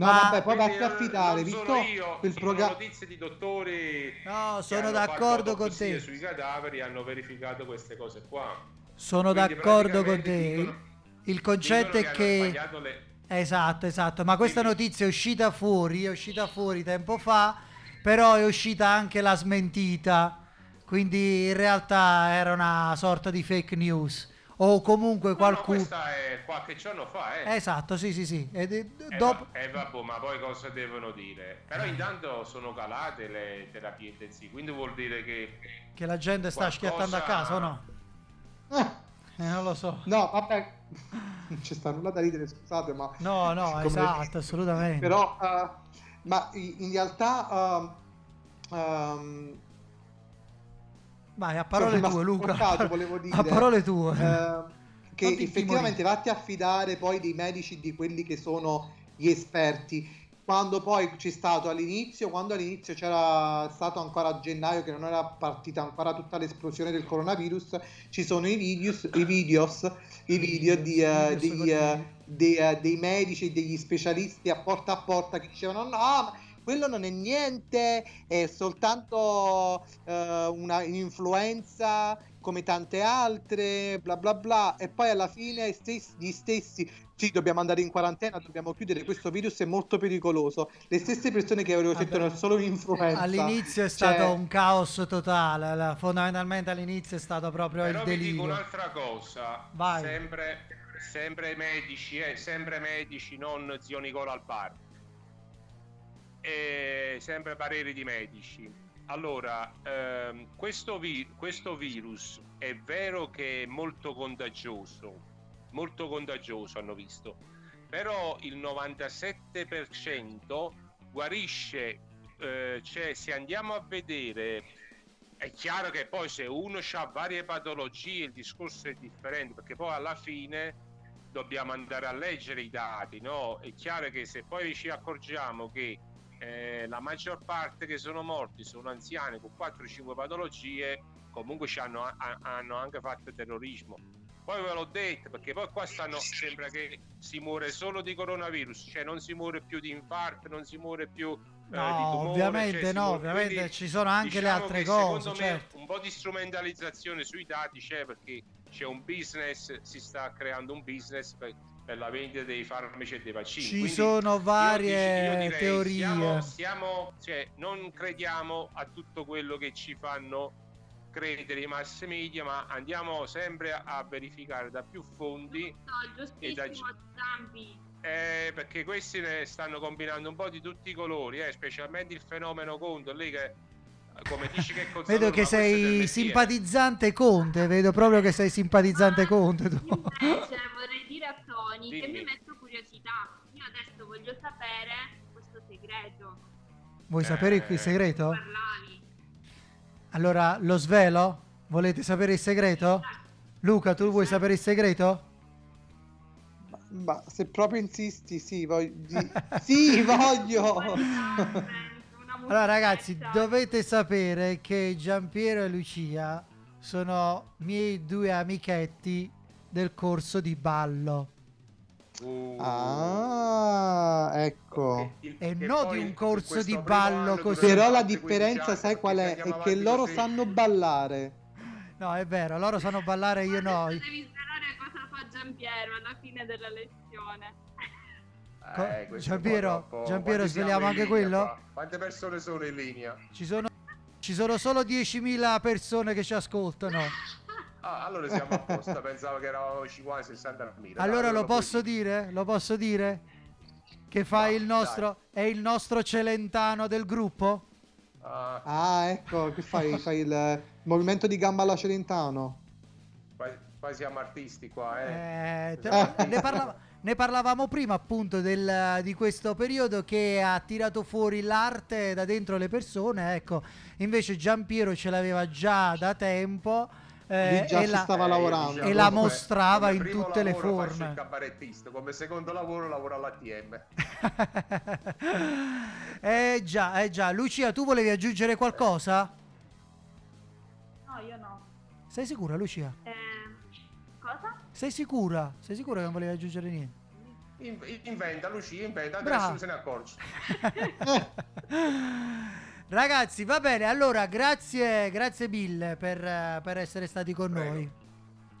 No, Ma- vabbè, poi Quindi, vatti a eh, affidare, sono io, il programma. notizie di dottori No, sono d'accordo con te. sui cadaveri hanno verificato queste cose qua Sono Quindi d'accordo con te. dicono- Il concetto è che le- Esatto, esatto. Ma questa notizia è uscita fuori, è uscita fuori tempo fa, però è uscita anche la smentita. Quindi in realtà era una sorta di fake news. O comunque No, no, qualcuno. questa è qualche giorno fa eh. Esatto, sì, sì, sì. È- Eh, dopo... va- eh, vabbè, ma poi cosa devono dire? Però intanto sono calate le terapie intensive, quindi vuol dire che Che la gente sta qualcosa- schiattando a casa o no? Eh, non lo so. No, vabbè, [LAUGHS] non ci sta nulla da ridere, scusate, ma... No, no, esatto, assolutamente. Però, eh, ma in realtà... ehm, ehm, Vai, a parole tue, Luca. dire, A parole tue. eh, che effettivamente vatti a fidare poi dei medici di quelli che sono gli esperti quando poi c'è stato all'inizio quando all'inizio c'era stato ancora a gennaio che non era partita ancora tutta l'esplosione del coronavirus ci sono i videos i videos i video di, Videos degli, eh, dei, eh, dei medici e degli specialisti a porta a porta che dicevano no ma quello non è niente è soltanto eh, una influenza come tante altre, bla bla bla, e poi alla fine stessi- gli stessi, sì, dobbiamo andare in quarantena, dobbiamo chiudere, questo virus è molto pericoloso. Le stesse persone che Vabbè. è solo un'influenza. All'inizio è Cioè, stato un caos totale. Fondamentalmente all'inizio è stato proprio Però il vi dico delirio. un'altra cosa, Vai. sempre, sempre medici, eh, sempre medici, non zio Nicola al bar. E sempre pareri di medici. Allora, ehm, questo, vi- questo virus è vero che è molto contagioso, molto contagioso hanno visto, però il 97% guarisce, eh, cioè se andiamo a vedere è chiaro che poi se uno ha varie patologie il discorso è differente perché poi alla fine dobbiamo andare a leggere i dati, no? È chiaro che se poi ci accorgiamo che eh, la maggior parte che sono morti sono anziani con 4-5 patologie, comunque ci hanno, ha- hanno anche fatto terrorismo. Poi ve l'ho detto perché poi qua stanno, sembra che si muore solo di coronavirus, cioè non si muore più di infarto, non si muore più eh, No, di tumore, ovviamente cioè no, muore- ovviamente quindi ci sono anche le diciamo altre che cose, Secondo me certo. un po' di strumentalizzazione sui dati c'è perché c'è un business, si sta creando un business per, per la vendita dei farmaci e dei vaccini. Ci Quindi sono io varie dici- io direi, teorie. Siamo, siamo- cioè, non crediamo a tutto quello che ci fanno credere i mass media, ma andiamo sempre a, a verificare da più fonti. e da- Giustissimo Zampi. eh, perché questi ne stanno combinando un po' di tutti i colori, eh, specialmente il fenomeno Conte, lì che come dici che è Vedo che sei simpatizzante Conte, vedo proprio che sei simpatizzante Conte tu. Invece vorrei dire a Tony che Dimmi. mi metto curiosità. Io adesso voglio sapere questo segreto. Vuoi sapere il Eh. segreto? Parlavi. Allora, lo svelo? Volete sapere il segreto? Luca, tu vuoi sapere il segreto? ma se proprio insisti, sì, voglio. [LAUGHS] sì, voglio. Allora ragazzi, dovete sapere che Giampiero e Lucia sono miei due amichetti del corso di ballo. Uh, Ah, ecco. E non di un corso di ballo così. Però la i 15 differenza, sai qual è? È che loro così. sanno ballare. No, è vero, loro sanno ballare, io no. Devi svelare cosa fa Giampiero alla fine della lezione. Co- Eh, Giampiero. Giampiero, in anche linea quello? qua? Quante persone sono in linea? Ci sono, ci sono solo 10.000 persone che ci ascoltano. Ah, allora siamo a posto, [LAUGHS] pensavo che eravamo 50-60 mila. Allora lo posso dire? Lo posso dire? Che fa Vai, il nostro. È il nostro Celentano del gruppo? Ah, Ah, ecco, che fai? Fai il movimento di gamba alla Celentano. qua, qua siamo artisti qua, eh. Eh, te- [LAUGHS] ne, parlava- ne parlavamo prima appunto del- di questo periodo che ha tirato fuori l'arte da dentro le persone. Ecco, invece Giampiero ce l'aveva già da tempo. Eh, Lì già e la- stava Eh, lavorando. diciamo, e la mostrava in tutte le forme. il cabarettista, come secondo lavoro lavoro all'ATM. [LAUGHS] eh già, eh già. Lucia, tu volevi aggiungere qualcosa? No, io no. Sei sicura, Lucia? Eh, cosa? Sei sicura? Sei sicura che non volevi aggiungere niente? In- inventa, Lucia, inventa, Bravo. adesso se ne accorge. [LAUGHS] [LAUGHS] Ragazzi, va bene. Allora, grazie, grazie mille per, per essere stati con Prego. noi.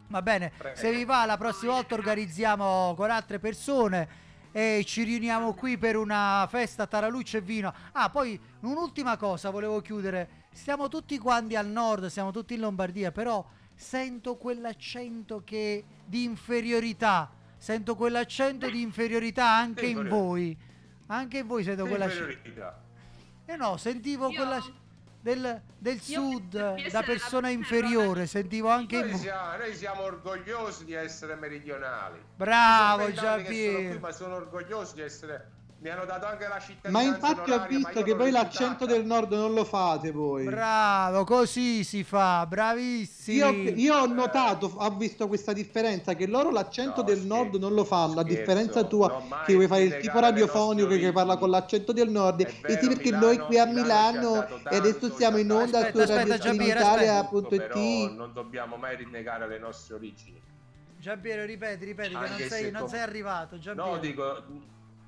Va bene, Prego. se vi va la prossima volta organizziamo con altre persone e ci riuniamo qui per una festa Taralucce e vino. Ah, poi un'ultima cosa volevo chiudere. Stiamo tutti quanti al nord, siamo tutti in Lombardia, però sento quell'accento che di inferiorità. Sento quell'accento di inferiorità anche in voi. Anche in voi sento quell'accento. Eh no, sentivo Io- quella del, del sud, da persona inferiore, sentivo anche Noi siamo, noi siamo orgogliosi di essere meridionali. Bravo Giampiero. ma sono orgoglioso di essere. Mi hanno dato anche la Ma cittadinanza infatti ho onoraria, ma visto che voi l'accento del nord non lo fate voi. Bravo, così si fa, bravissimi. Io, io ho notato, ho visto questa differenza che loro l'accento No, del scherzo, nord non lo fanno, a differenza tua che vuoi fare il tipo radiofonico nostre che parla con l'accento del nord È e vero, sì perché Milano- noi qui a Milano e adesso siamo in onda Aspetta, su aspetta, Radio Giampiero, Tutto, Italia.it però non dobbiamo mai rinnegare le nostre origini. Giampiero, ripeti, ripeti, che non sei, se non com- sei arrivato. Giampiero. No, dico,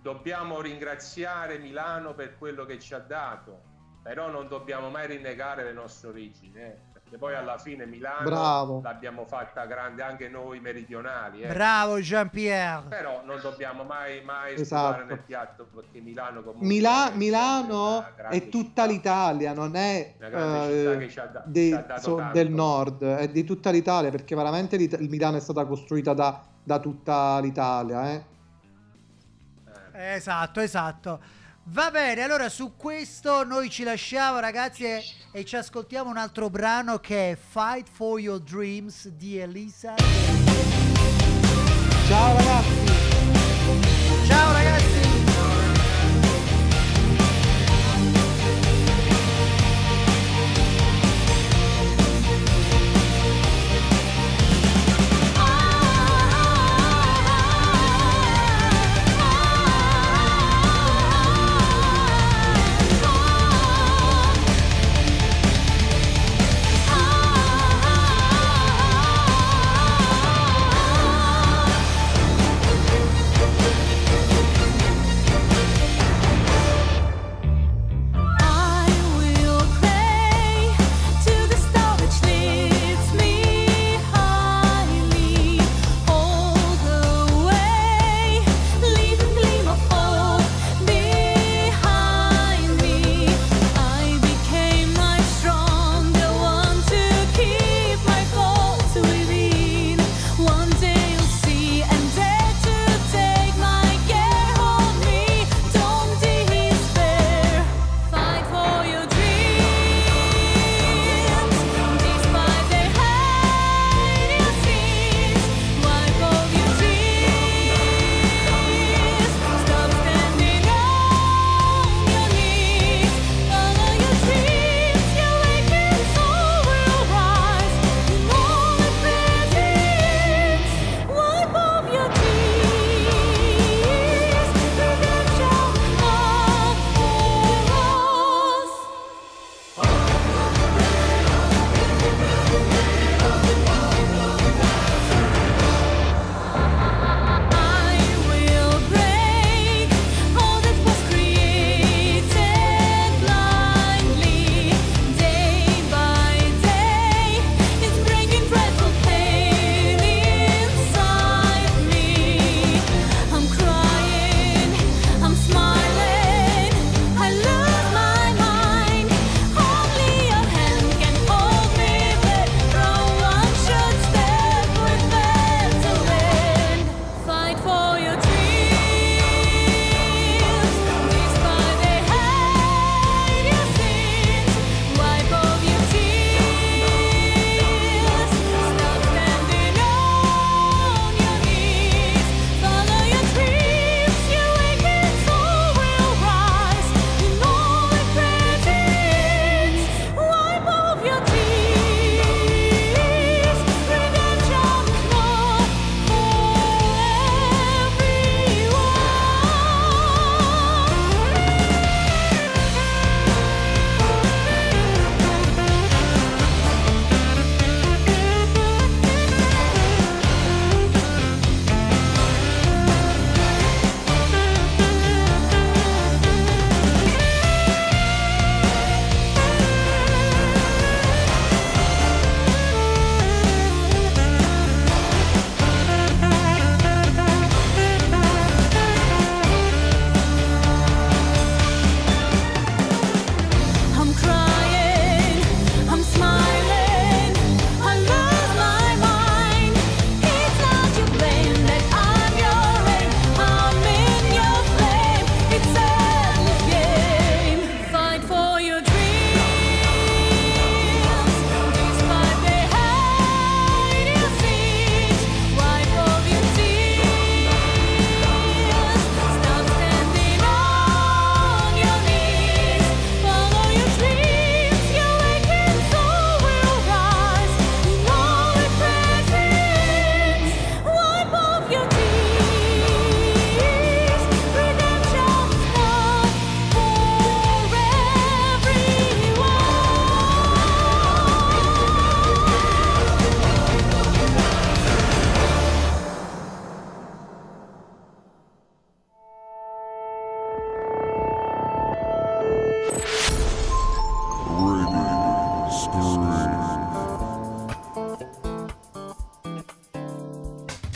dobbiamo ringraziare Milano per quello che ci ha dato, però non dobbiamo mai rinnegare le nostre origini, eh, perché poi alla fine Milano Bravo. l'abbiamo fatta grande anche noi meridionali, eh. Bravo Giampiero. però non dobbiamo mai, mai Esatto. nel piatto perché Milano comunque Mila- è Milano è tutta città. l'Italia, non è Una grande città eh, da- dei- so- del nord, è di tutta l'Italia perché veramente il Milano è stata costruita da, da tutta l'Italia. Eh. Esatto, esatto. Va bene, allora su questo noi ci lasciamo ragazzi e, e ci ascoltiamo un altro brano che è Fight for Your Dreams di Elisa. Ciao ragazzi! Ciao ragazzi!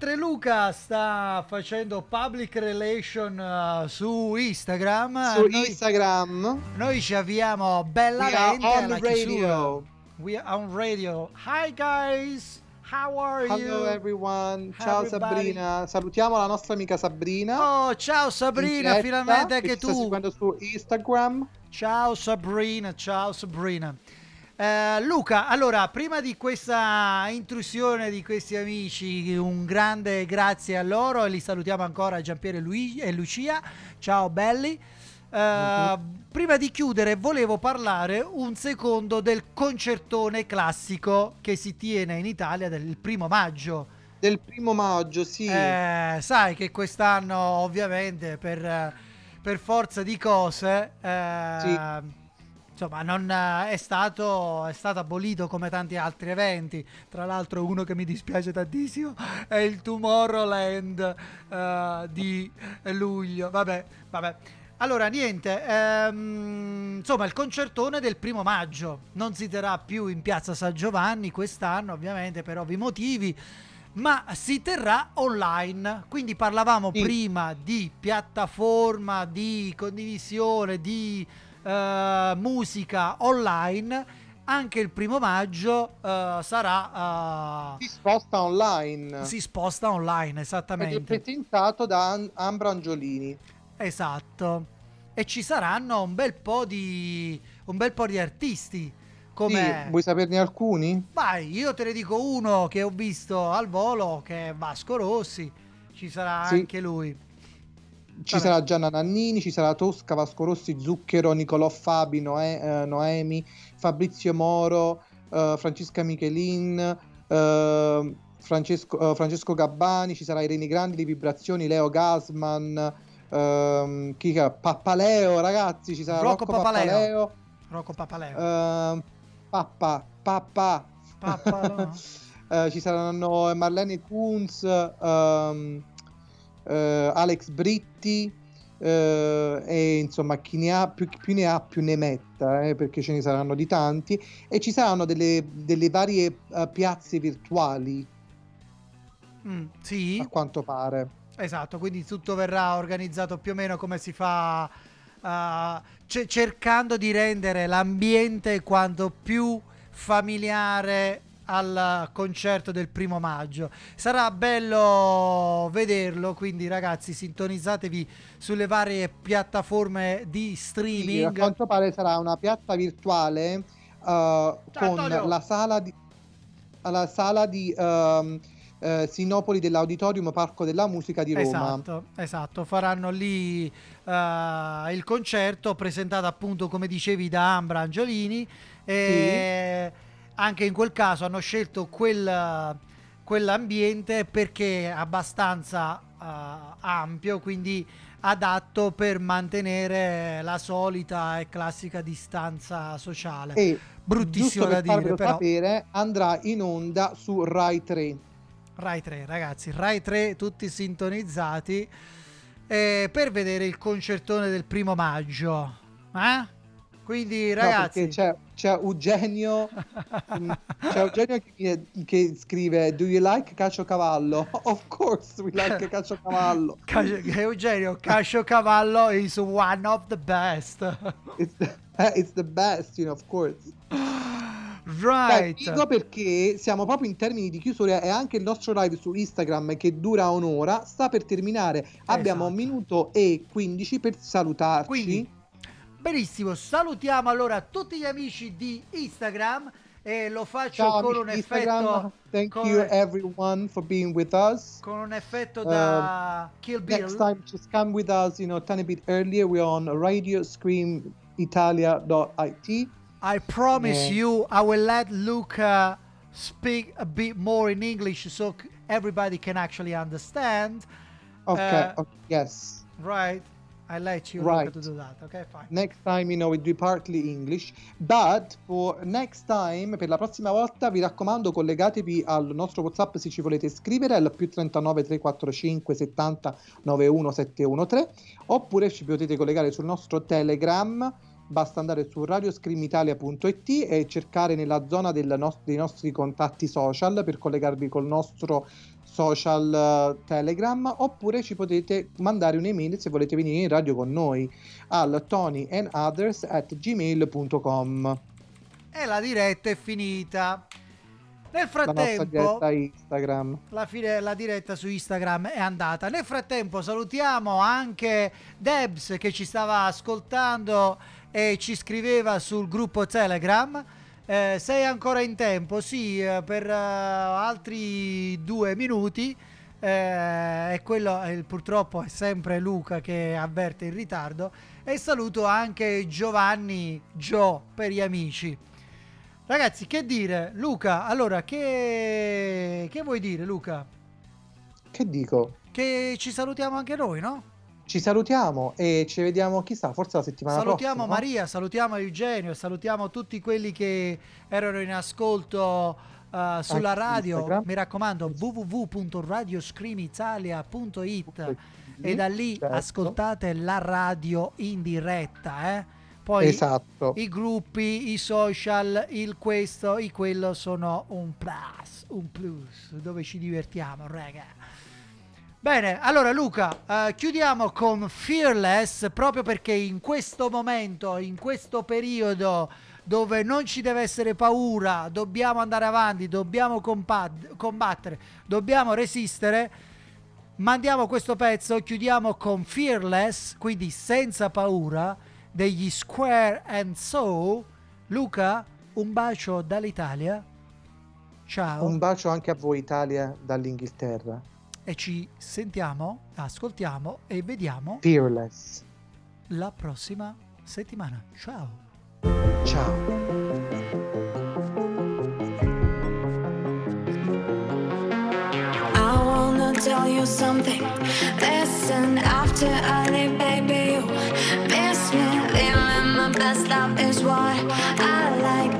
Mentre Luca sta facendo public relation uh, su Instagram, Su noi, Instagram. noi ci avviamo bellamente We alla radio. chiusura. We are on radio. Hi guys, how are you? Hello everyone, ciao Everybody. Sabrina. Salutiamo la nostra amica Sabrina. Oh, ciao Sabrina, finalmente anche che ci sta tu. seguendo su Instagram. Ciao Sabrina, ciao Sabrina. Eh, Luca, allora, prima di questa intrusione di questi amici, un grande grazie a loro e li salutiamo ancora Giampiero e, Lui- e Lucia. Ciao belli. Eh, Prima di chiudere volevo parlare un secondo del concertone classico che si tiene in Italia del primo maggio. Del primo maggio, sì. Eh, sai che quest'anno ovviamente per, per forza di cose eh, insomma non eh, è stato, è stato abolito come tanti altri eventi. Tra l'altro uno che mi dispiace tantissimo è il Tomorrowland eh, di luglio. Vabbè vabbè. Allora, niente, ehm, insomma, il concertone del primo maggio. Non si terrà più in piazza San Giovanni quest'anno, ovviamente per ovvi motivi, ma si terrà online. Quindi parlavamo prima di piattaforma, di condivisione, di eh, musica online. Anche il primo maggio eh, sarà. Si sposta online. Si sposta online, Ed è esattamente. presentato da An- Ambra Angiolini. Esatto. E ci saranno un bel po' di un bel po' di artisti come Sì, vuoi saperne alcuni? Vai, io te ne dico uno che ho visto al volo che è Vasco Rossi. Ci sarà Sì. anche lui. Ci sarà Gianna Nannini, ci sarà Tosca, Vasco Rossi, Zucchero, Nicolò Fabi, Noe- eh, Noemi, Fabrizio Moro, eh, Francesca Michelin, eh, Francesco, eh, Francesco Gabbani, ci sarà Irene Grandi, Le Vibrazioni, Leo Gasman, ehm, chi che- Pappaleo, ragazzi, ci sarà Rocco Rocco, Papaleo. Pappaleo, Rocco Papaleo. ehm, Pappa, Pappa, Pappa, no? [LAUGHS] Eh, ci saranno Marlene Kunz, ehm, eh, Alex Britti eh, e insomma chi ne ha più, più ne ha più ne metta eh, perché ce ne saranno di tanti. E ci saranno delle, delle varie eh, piazze virtuali. Mm, sì. a quanto pare. Esatto, quindi tutto verrà organizzato più o meno come si fa, uh, ce- cercando di rendere l'ambiente quanto più familiare al concerto del primo maggio. Sarà bello vederlo, quindi ragazzi sintonizzatevi sulle varie piattaforme di Sì, a streaming. quanto pare sarà una piazza virtuale eh, con Antonio. la sala di, la sala di ehm, eh, Sinopoli dell'Auditorium Parco della Musica di Roma Esatto, esatto, faranno lì eh, il concerto presentato appunto come dicevi da Ambra Angiolini e anche in quel caso hanno scelto quel, quell'ambiente perché è abbastanza eh, ampio, quindi adatto per mantenere la solita e classica distanza sociale. E Bruttissimo da per dire, però. sapere, andrà in onda su Rai 3. Rai 3, ragazzi, Rai 3 tutti sintonizzati eh, per vedere il concertone del primo maggio. Eh? Quindi, No, ragazzi, perché c'è, c'è Eugenio, mm, c'è Eugenio che, che scrive Do you like caciocavallo? [LAUGHS] Of course we like caciocavallo. [LAUGHS] Cascio- Eugenio Casciocavallo is one of the best. It's the, eh, it's the best, you know, of course. Right. Dico perché siamo proprio in termini di chiusura e anche il nostro live su Instagram che dura un'ora sta per terminare. Abbiamo un minuto e 15 per salutarci. Quindi, Benissimo, salutiamo allora tutti gli amici di Instagram e lo faccio Ciao con un Instagram. effetto Thank con, you everyone for being with us. con un effetto da Kill Bill. Next time, just come with us, you know, a tiny bit earlier. We're on radioscreamitalia.it. I promise Yeah. you, I will let Luca speak a bit more in English so everybody can actually understand. Okay, Uh, okay, yes. Right. I let you Right. to do that. Okay, fine. Next time, you know, we do partly English, but for next time, per la prossima volta, vi raccomando, collegatevi al nostro WhatsApp se ci volete scrivere al più 39 345 70 91 713 oppure ci potete collegare sul nostro Telegram. Basta andare su radioscreamitalia.it e cercare nella zona nos- dei nostri contatti social per collegarvi col nostro social eh, Telegram oppure ci potete mandare un'email se volete venire in radio con noi al tonyandothers at gmail.com E la diretta è finita. Nel la frattempo, diretta Instagram la, fine- la diretta su Instagram è andata. Nel frattempo salutiamo anche Debs che ci stava ascoltando e ci scriveva sul gruppo Telegram. Eh, sei ancora in tempo? Sì, eh, per eh, altri due minuti. Eh, e quello eh, purtroppo è sempre Luca che avverte il ritardo. E saluto anche Giovanni Gio per gli amici. Ragazzi, che dire? Luca, allora, che, che vuoi dire, Luca? che dico? Che ci salutiamo anche noi, no? Ci salutiamo e ci vediamo chissà forse la settimana salutiamo prossima Maria, salutiamo Eugenio, salutiamo tutti quelli che erano in ascolto eh, sulla Anche radio. Instagram. Mi raccomando, www.radioscreamitalia.it e da lì certo. ascoltate la radio in diretta, eh? Poi Esatto. i gruppi, i social, il questo, i quello sono un plus, un plus, dove ci divertiamo, raga. Bene, allora Luca, eh, chiudiamo con Fearless proprio perché in questo momento, in questo periodo dove non ci deve essere paura, dobbiamo andare avanti, dobbiamo compad- combattere, dobbiamo resistere, mandiamo questo pezzo, chiudiamo con Fearless, quindi senza paura, degli Square and Soul. Luca, un bacio dall'Italia. Ciao. un bacio anche a voi Italia dall'Inghilterra e ci sentiamo, ascoltiamo e vediamo Fearless la prossima settimana. Ciao. ciao tell you something. Listen, after I leave, baby, you miss me. Living my best life is what I like.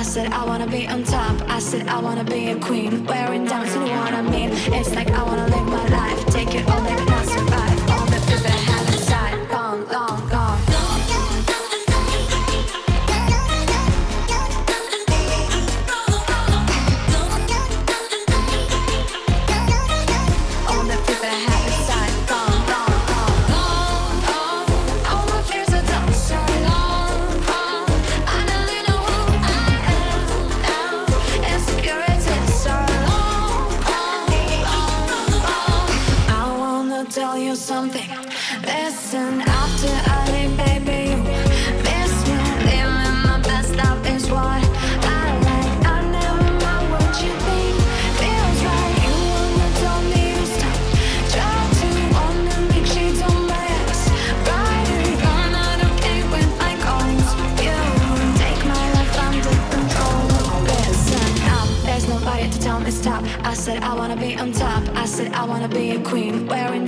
I said I wanna be on top. I said I wanna be a queen. Wearing diamonds, you know what I mean. It's like I wanna live my life. Take it all, maybe queen. Wearing